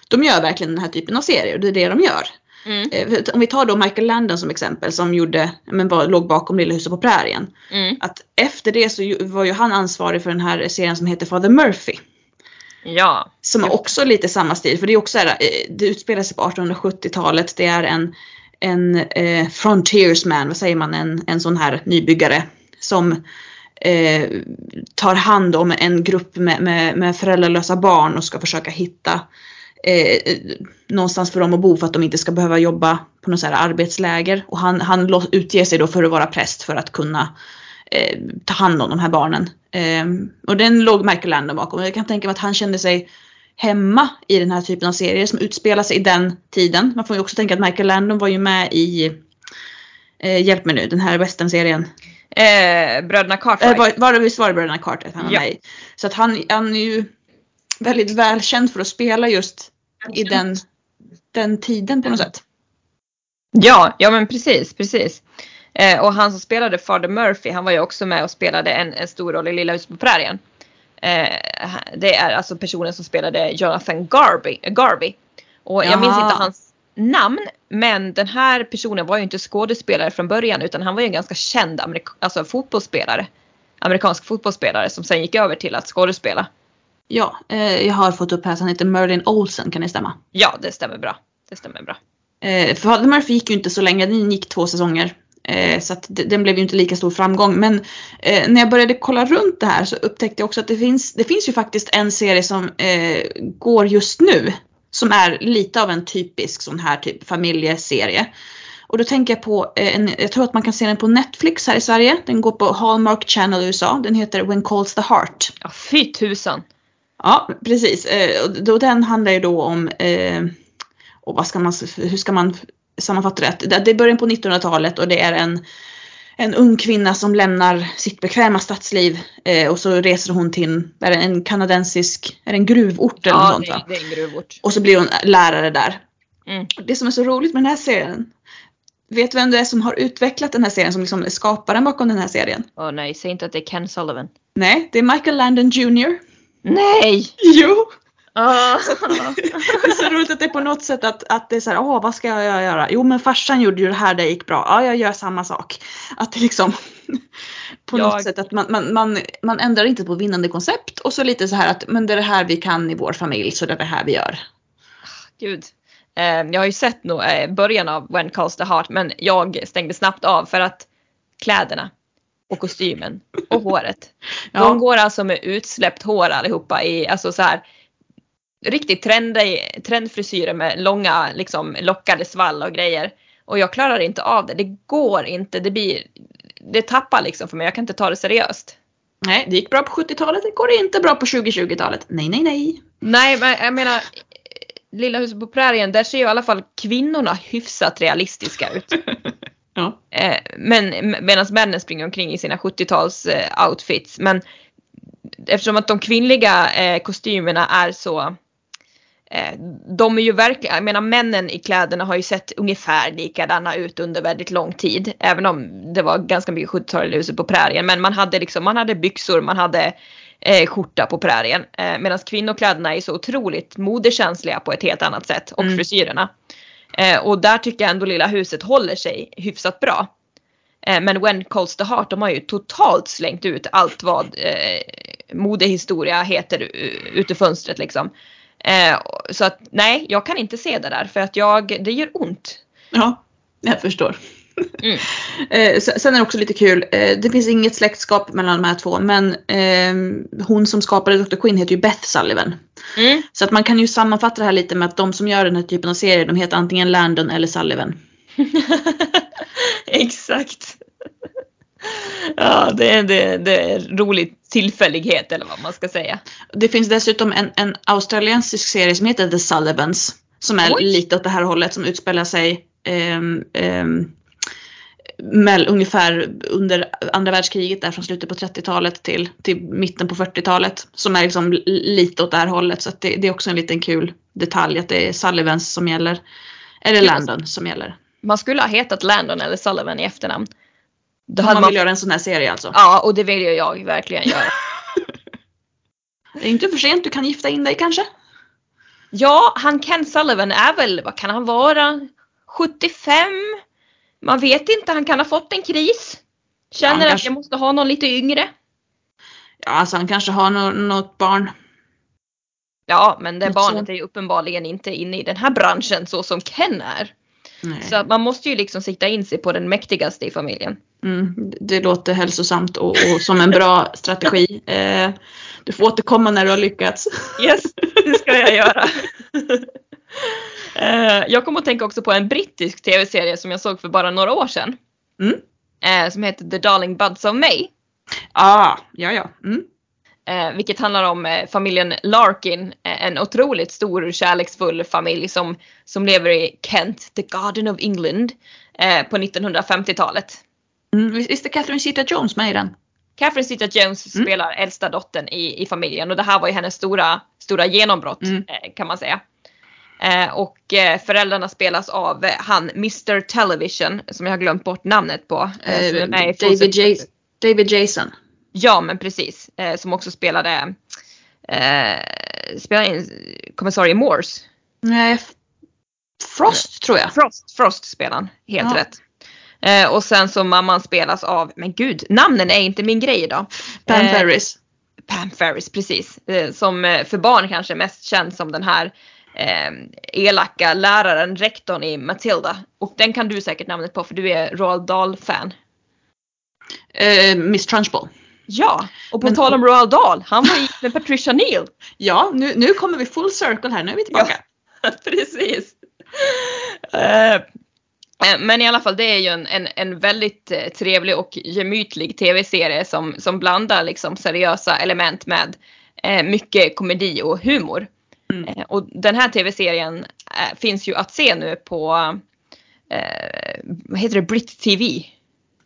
Speaker 1: De gör verkligen den här typen av serier och det är det de gör. Mm. Eh, om vi tar då Michael Landon som exempel som gjorde, men var, låg bakom Lilla huset på prärien. Mm. Att efter det så var ju han ansvarig för den här serien som heter Father Murphy.
Speaker 2: Ja.
Speaker 1: Som är också lite samma stil för det är också här, eh, det utspelar sig på 1870-talet. Det är en, en eh, frontiersman, vad säger man, en, en sån här nybyggare som eh, tar hand om en grupp med, med, med föräldralösa barn och ska försöka hitta eh, någonstans för dem att bo för att de inte ska behöva jobba på något så här arbetsläger. Och han, han utger sig då för att vara präst för att kunna eh, ta hand om de här barnen. Eh, och den låg Michael Landon bakom. Jag kan tänka mig att han kände sig hemma i den här typen av serier som utspelar sig i den tiden. Man får ju också tänka att Michael Landon var ju med i eh, Hjälp mig nu, den här western-serien.
Speaker 2: Eh, Bröderna Cartwright.
Speaker 1: Eh, var, var, visst var det Bröderna Cartwright han var ja. med i. Så att han, han är ju väldigt välkänd för att spela just i den, den tiden på något sätt.
Speaker 2: Ja, ja men precis, precis. Eh, och han som spelade Father Murphy, han var ju också med och spelade en, en stor roll i Lilla huset på prärien. Eh, det är alltså personen som spelade Jonathan Garby. Garby. Och jag minns inte hans namn, men den här personen var ju inte skådespelare från början utan han var ju en ganska känd amerik- alltså fotbollsspelare. Amerikansk fotbollsspelare som sen gick över till att skådespela.
Speaker 1: Ja, eh, jag har fått upp här att han heter Merlin Olsen, kan det stämma?
Speaker 2: Ja, det stämmer bra. Det stämmer bra.
Speaker 1: Eh, för Murphy gick ju inte så länge, den gick två säsonger. Eh, så att den blev ju inte lika stor framgång. Men eh, när jag började kolla runt det här så upptäckte jag också att det finns, det finns ju faktiskt en serie som eh, går just nu. Som är lite av en typisk sån här typ familjeserie. Och då tänker jag på, eh, en, jag tror att man kan se den på Netflix här i Sverige. Den går på Hallmark Channel i USA. Den heter When Calls the Heart.
Speaker 2: Ja, fy tusan.
Speaker 1: Ja, precis. Eh, då, den handlar ju då om, eh, och vad ska man, hur ska man sammanfatta? Det det är början på 1900-talet och det är en, en ung kvinna som lämnar sitt bekväma stadsliv eh, och så reser hon till är en kanadensisk, är det en gruvort eller något
Speaker 2: Ja,
Speaker 1: sånt
Speaker 2: det,
Speaker 1: va?
Speaker 2: det är en gruvort.
Speaker 1: Och så blir hon lärare där.
Speaker 2: Mm.
Speaker 1: Det som är så roligt med den här serien, vet du vem det är som har utvecklat den här serien, som liksom är skaparen bakom den här serien?
Speaker 2: Åh nej, säg inte att det är Ken Sullivan.
Speaker 1: Nej, det är Michael Landon Jr.
Speaker 2: Nej!
Speaker 1: Jo!
Speaker 2: Ah.
Speaker 1: Det är så roligt att det är på något sätt att, att det är så här, åh vad ska jag göra? Jo men farsan gjorde ju det här, det gick bra. Ja, jag gör samma sak. Att det liksom på
Speaker 2: Jag-
Speaker 1: något sätt att man, man, man, man ändrar inte på vinnande koncept och så lite så här att men det är det här vi kan i vår familj så det är det här vi gör.
Speaker 2: Gud. Eh, jag har ju sett nog, eh, början av When Calls the Heart men jag stängde snabbt av för att kläderna och kostymen och håret.
Speaker 1: Ja.
Speaker 2: De går alltså med utsläppt hår allihopa i alltså så här riktigt trendig, trendfrisyrer med långa liksom lockade svall och grejer. Och jag klarar inte av det. Det går inte. Det blir, det tappar liksom för mig. Jag kan inte ta det seriöst.
Speaker 1: Nej, det gick bra på 70-talet, det går inte bra på 2020-talet. Nej, nej, nej.
Speaker 2: Nej, men jag menar Lilla huset på prärien, där ser ju i alla fall kvinnorna hyfsat realistiska ut.
Speaker 1: Ja.
Speaker 2: Eh, men medan männen springer omkring i sina 70-tals eh, outfits. Men eftersom att de kvinnliga eh, kostymerna är så de är ju verkligen, jag menar männen i kläderna har ju sett ungefär likadana ut under väldigt lång tid. Även om det var ganska mycket 70-tal i huset på prärien. Men man hade liksom, man hade byxor, man hade eh, skjorta på prärien. Eh, Medan kvinnokläderna är så otroligt modekänsliga på ett helt annat sätt. Och
Speaker 1: Mm.
Speaker 2: frisyrerna. Eh, och där tycker jag ändå Lilla huset håller sig hyfsat bra. Eh, men When Calls the Heart, de har ju totalt slängt ut allt vad eh, modehistoria heter u- ut ur fönstret liksom. Eh, så att nej, jag kan inte se det där för att jag, det gör ont.
Speaker 1: Ja, jag förstår.
Speaker 2: Mm.
Speaker 1: Eh, se- Sen är det också lite kul, eh, det finns inget släktskap mellan de här två men eh, hon som skapade Dr. Quinn heter ju Beth Sullivan.
Speaker 2: Mm.
Speaker 1: Så att man kan ju sammanfatta det här lite med att de som gör den här typen av serier de heter antingen Landon eller Sullivan.
Speaker 2: Exakt. ja, det är, det, det är en rolig tillfällighet eller vad man ska säga.
Speaker 1: Det finns dessutom en, en australiensisk serie som heter The Sullivans. Som är
Speaker 2: Oj.
Speaker 1: lite åt det här hållet som utspelar sig ehm, ehm, mell, ungefär under andra världskriget där från slutet på 30-talet till, till mitten på 40-talet. Som är liksom li- lite åt det här hållet. Så det, det är också en liten kul detalj att det är Sullivans som gäller. Eller. Landon som gäller.
Speaker 2: Man skulle ha hetat Landon eller Sullivan i efternamn. Då
Speaker 1: man
Speaker 2: man,
Speaker 1: vill göra en sån här serie alltså.
Speaker 2: Ja, och det vill ju jag verkligen göra.
Speaker 1: Det är inte för sent, du kan gifta in dig kanske?
Speaker 2: Ja, han Ken Sullivan är väl, vad kan han vara? 75? Man vet inte, han kan ha fått en kris. Känner
Speaker 1: Ja,
Speaker 2: att
Speaker 1: kanske-
Speaker 2: jag måste ha någon lite yngre.
Speaker 1: Ja, alltså han kanske har nå- något barn.
Speaker 2: Ja, men det
Speaker 1: Något
Speaker 2: barnet är ju uppenbarligen inte inne i den här branschen så som Ken är.
Speaker 1: Nej.
Speaker 2: Så att man måste ju liksom sikta in sig på den mäktigaste i familjen.
Speaker 1: Mm, det låter hälsosamt och, och som en bra strategi. Eh, du får återkomma när du har lyckats.
Speaker 2: Yes, det ska jag göra. Eh, jag kommer att tänka också på en brittisk tv-serie som jag såg för bara några år sedan.
Speaker 1: Mm.
Speaker 2: Eh, som heter The Darling Buds of May.
Speaker 1: Ah, ja, ja. Mm.
Speaker 2: Eh, vilket handlar om eh, familjen Larkin, eh, en otroligt stor kärleksfull familj som, som lever i Kent, the Garden of England, eh, på 1950-talet.
Speaker 1: Mm. Visst är Catherine Zeta-Jones med i den?
Speaker 2: Catherine Zeta-Jones
Speaker 1: Mm.
Speaker 2: spelar äldsta dottern i, i familjen och det här var ju hennes stora, stora genombrott
Speaker 1: Mm.
Speaker 2: eh, kan man säga. Eh, och föräldrarna spelas av han Mr Television som jag har glömt bort namnet på.
Speaker 1: David. Jas- David Jason.
Speaker 2: Ja men precis. Eh, som också spelade eh, spelade in kommissarie Morse.
Speaker 1: Nej, Frost tror jag.
Speaker 2: Frost, Frost spelar han, helt
Speaker 1: Ja.
Speaker 2: rätt. Eh, och sen så mamman spelas av, men gud, namnen är inte min grej idag.
Speaker 1: Pam
Speaker 2: Eh,
Speaker 1: Ferris.
Speaker 2: Pam Ferris, precis. Eh, som eh, för barn kanske mest känd som den här eh, elaka läraren, rektorn i Matilda. Och den kan du säkert namnet på för du är Roald Dahl-fan.
Speaker 1: Eh, Miss Trunchbull.
Speaker 2: Ja, och på
Speaker 1: Men-
Speaker 2: tal om Roald Dahl, han var gift med Patricia Neal.
Speaker 1: Ja, nu, nu kommer vi full circle här. Nu är vi tillbaka.
Speaker 2: Precis. Eh, Eh, Men i alla fall det är ju en, en, en väldigt eh, trevlig och gemytlig tv-serie som, som blandar liksom seriösa element med eh, mycket komedi och humor.
Speaker 1: Mm.
Speaker 2: Eh, och den här tv-serien eh, finns ju att se nu på, vad heter det, Brit TV.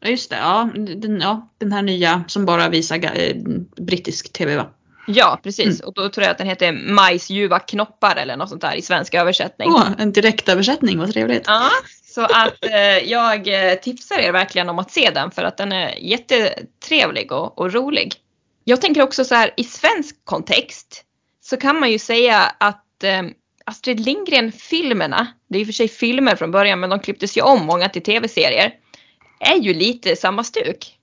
Speaker 1: Ja just det, ja den, ja, den här nya som bara visar eh, brittisk tv va?
Speaker 2: Ja, precis. Och då tror jag att den heter Majsljuva knoppar eller något sånt där i svensk översättning.
Speaker 1: Åh, en direktöversättning, vad trevligt.
Speaker 2: Ja, så att eh, jag eh, tipsar er verkligen om att se den för att den är jättetrevlig och, och rolig. Jag tänker också så här i svensk kontext så kan man ju säga att eh, Astrid Lindgren-filmerna, det är i och för sig filmer från början men de klipptes ju om många till tv-serier, är ju lite samma stuk.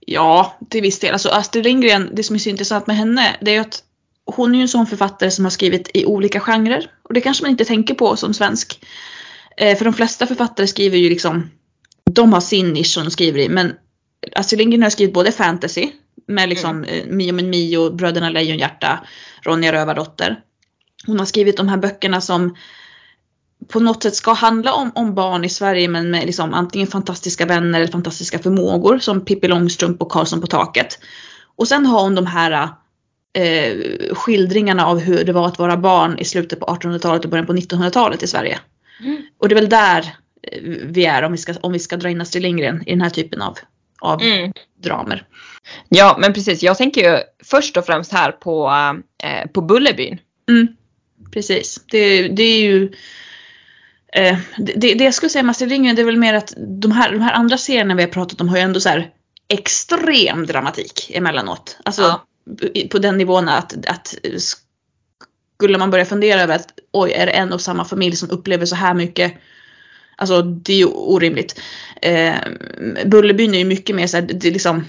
Speaker 1: Ja, till viss del. Alltså Astrid Lindgren, det som är så intressant med henne, det är att hon är ju en sån författare som har skrivit i olika genrer. Och det kanske man inte tänker på som svensk. Eh, för de flesta författare skriver ju liksom, de har sin nisch som de skriver i. Men Astrid Lindgren har skrivit både fantasy, med liksom eh, Mio min Mio, Bröderna Lejonhjärta, Ronja Rövardotter. Hon har skrivit de här böckerna som på något sätt ska handla om, om barn i Sverige men med liksom antingen fantastiska vänner eller fantastiska förmågor som Pippi Långstrump och Karlsson på taket. Och sen har hon de här eh, skildringarna av hur det var att vara barn i slutet på 1800-talet och början på 1900-talet i Sverige.
Speaker 2: Mm.
Speaker 1: Och det är väl där eh, vi är om vi ska, om vi ska dra in Astrid Lindgren i den här typen av, av
Speaker 2: Mm.
Speaker 1: dramer.
Speaker 2: Ja, men precis. Jag tänker ju först och främst här på, eh, på Bullerbyn.
Speaker 1: Mm, precis. Det, det är ju eh, det, det det jag skulle säga med Astrid Lindgren det är väl mer att de här, de här andra serierna vi har pratat om har ju ändå så här extrem dramatik emellanåt. Alltså
Speaker 2: Ja.
Speaker 1: på den nivån att, att skulle man börja fundera över att oj, är det en och samma familj som upplever så här mycket Alltså det är ju orimligt. Eh, Bullerbyn är ju mycket mer så här, det är liksom,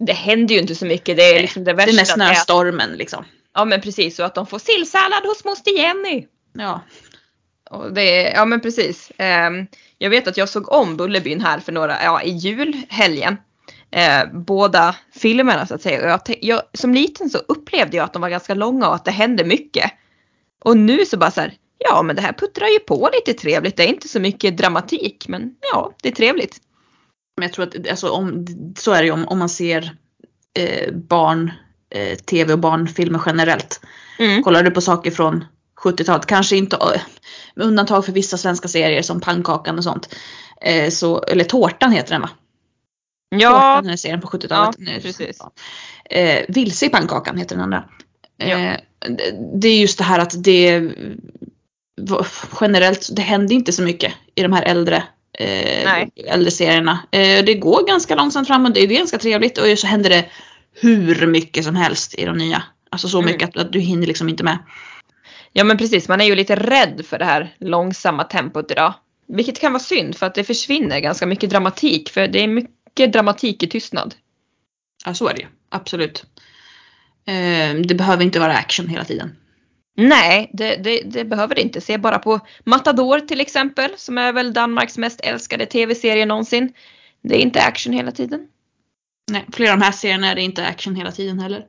Speaker 2: Det händer ju inte så mycket. Det är liksom det
Speaker 1: det
Speaker 2: värsta.
Speaker 1: är
Speaker 2: att äta.
Speaker 1: snöstormen liksom.
Speaker 2: Ja men precis, så att de får sillsallad hos moster Jenny.
Speaker 1: Ja.
Speaker 2: Och det, ja men precis. Ehm, jag vet att jag såg om Bullerbyn här för några, ja i julhelgen. Eh, båda filmerna så att säga. Jag, jag, som liten så upplevde jag att de var ganska långa och att det hände mycket. Och nu så bara så här, ja men det här puttrar ju på lite trevligt. Det är inte så mycket dramatik men ja, det är trevligt.
Speaker 1: Men jag tror att alltså, om, så är det ju om, om man ser eh, barn, eh, tv och barnfilmer generellt.
Speaker 2: Mm.
Speaker 1: Kollar du på saker från 70-talet, kanske inte eh, med undantag för vissa svenska serier som Pannkakan och sånt. Eh, så, eller Tårtan heter den va?
Speaker 2: Ja,
Speaker 1: Tårtan är serien på 70-talet.
Speaker 2: Ja, precis.
Speaker 1: Eh, Vilse i Pannkakan heter den andra.
Speaker 2: Ja.
Speaker 1: Eh, det- är just det här att det generellt, det händer inte så mycket i de här äldre eh, äldre serierna. Eh, det går ganska långsamt fram och det är ganska trevligt och så händer det hur mycket som helst i de nya. Alltså så
Speaker 2: Mm.
Speaker 1: mycket att, att du hinner liksom inte med.
Speaker 2: Ja men precis, man är ju lite rädd för det här långsamma tempot idag. Vilket kan vara synd för att det försvinner ganska mycket dramatik för det är mycket dramatik i tystnad.
Speaker 1: Ja så är det ju, absolut. Eh, det behöver inte vara action hela tiden.
Speaker 2: Nej, det, det, det behöver det inte. Se bara på Matador till exempel som är väl Danmarks mest älskade tv-serie någonsin. Det är inte action hela tiden.
Speaker 1: Nej, flera av de här serierna är det inte action hela tiden heller.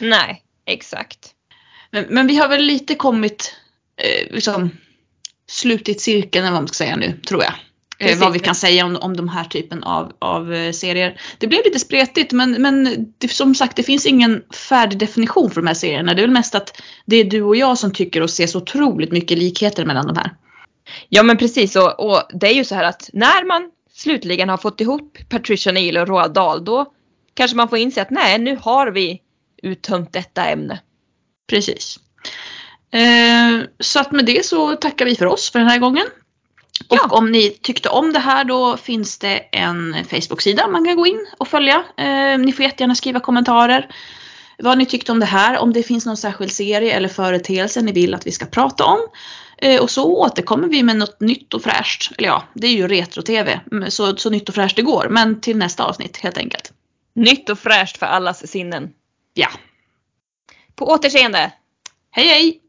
Speaker 2: Nej, exakt.
Speaker 1: Men, men vi har väl lite kommit, eh, liksom, slutit cirkeln eller vad man ska säga nu, tror jag. Eh,
Speaker 2: Precis.
Speaker 1: vad vi kan säga om, om de här typen av, av eh, serier. Det blev lite spretigt men, men det, som sagt det finns ingen färdig definition för de här serierna. Det är väl mest att det är du och jag som tycker och ser så otroligt mycket likheter mellan de här.
Speaker 2: Ja men precis och, och det är ju så här att när man slutligen har fått ihop Patricia Neal och Roald Dahl då kanske man får inse att nej nu har vi uttömt detta ämne.
Speaker 1: Precis. Eh, så att med det så tackar vi för oss för den här gången.
Speaker 2: Ja.
Speaker 1: Och om ni tyckte om det här då finns det en Facebook-sida man kan gå in och följa. Eh, ni får jättegärna skriva kommentarer. Vad ni tyckte om det här, om det finns någon särskild serie eller företeelse ni vill att vi ska prata om. Eh, och så återkommer vi med något nytt och fräscht. Eller ja, det är ju retro-tv. mm, Så, så nytt och fräscht det går. Men till nästa avsnitt helt enkelt.
Speaker 2: Nytt och fräscht för allas sinnen.
Speaker 1: Ja.
Speaker 2: På återseende!
Speaker 1: Hej hej!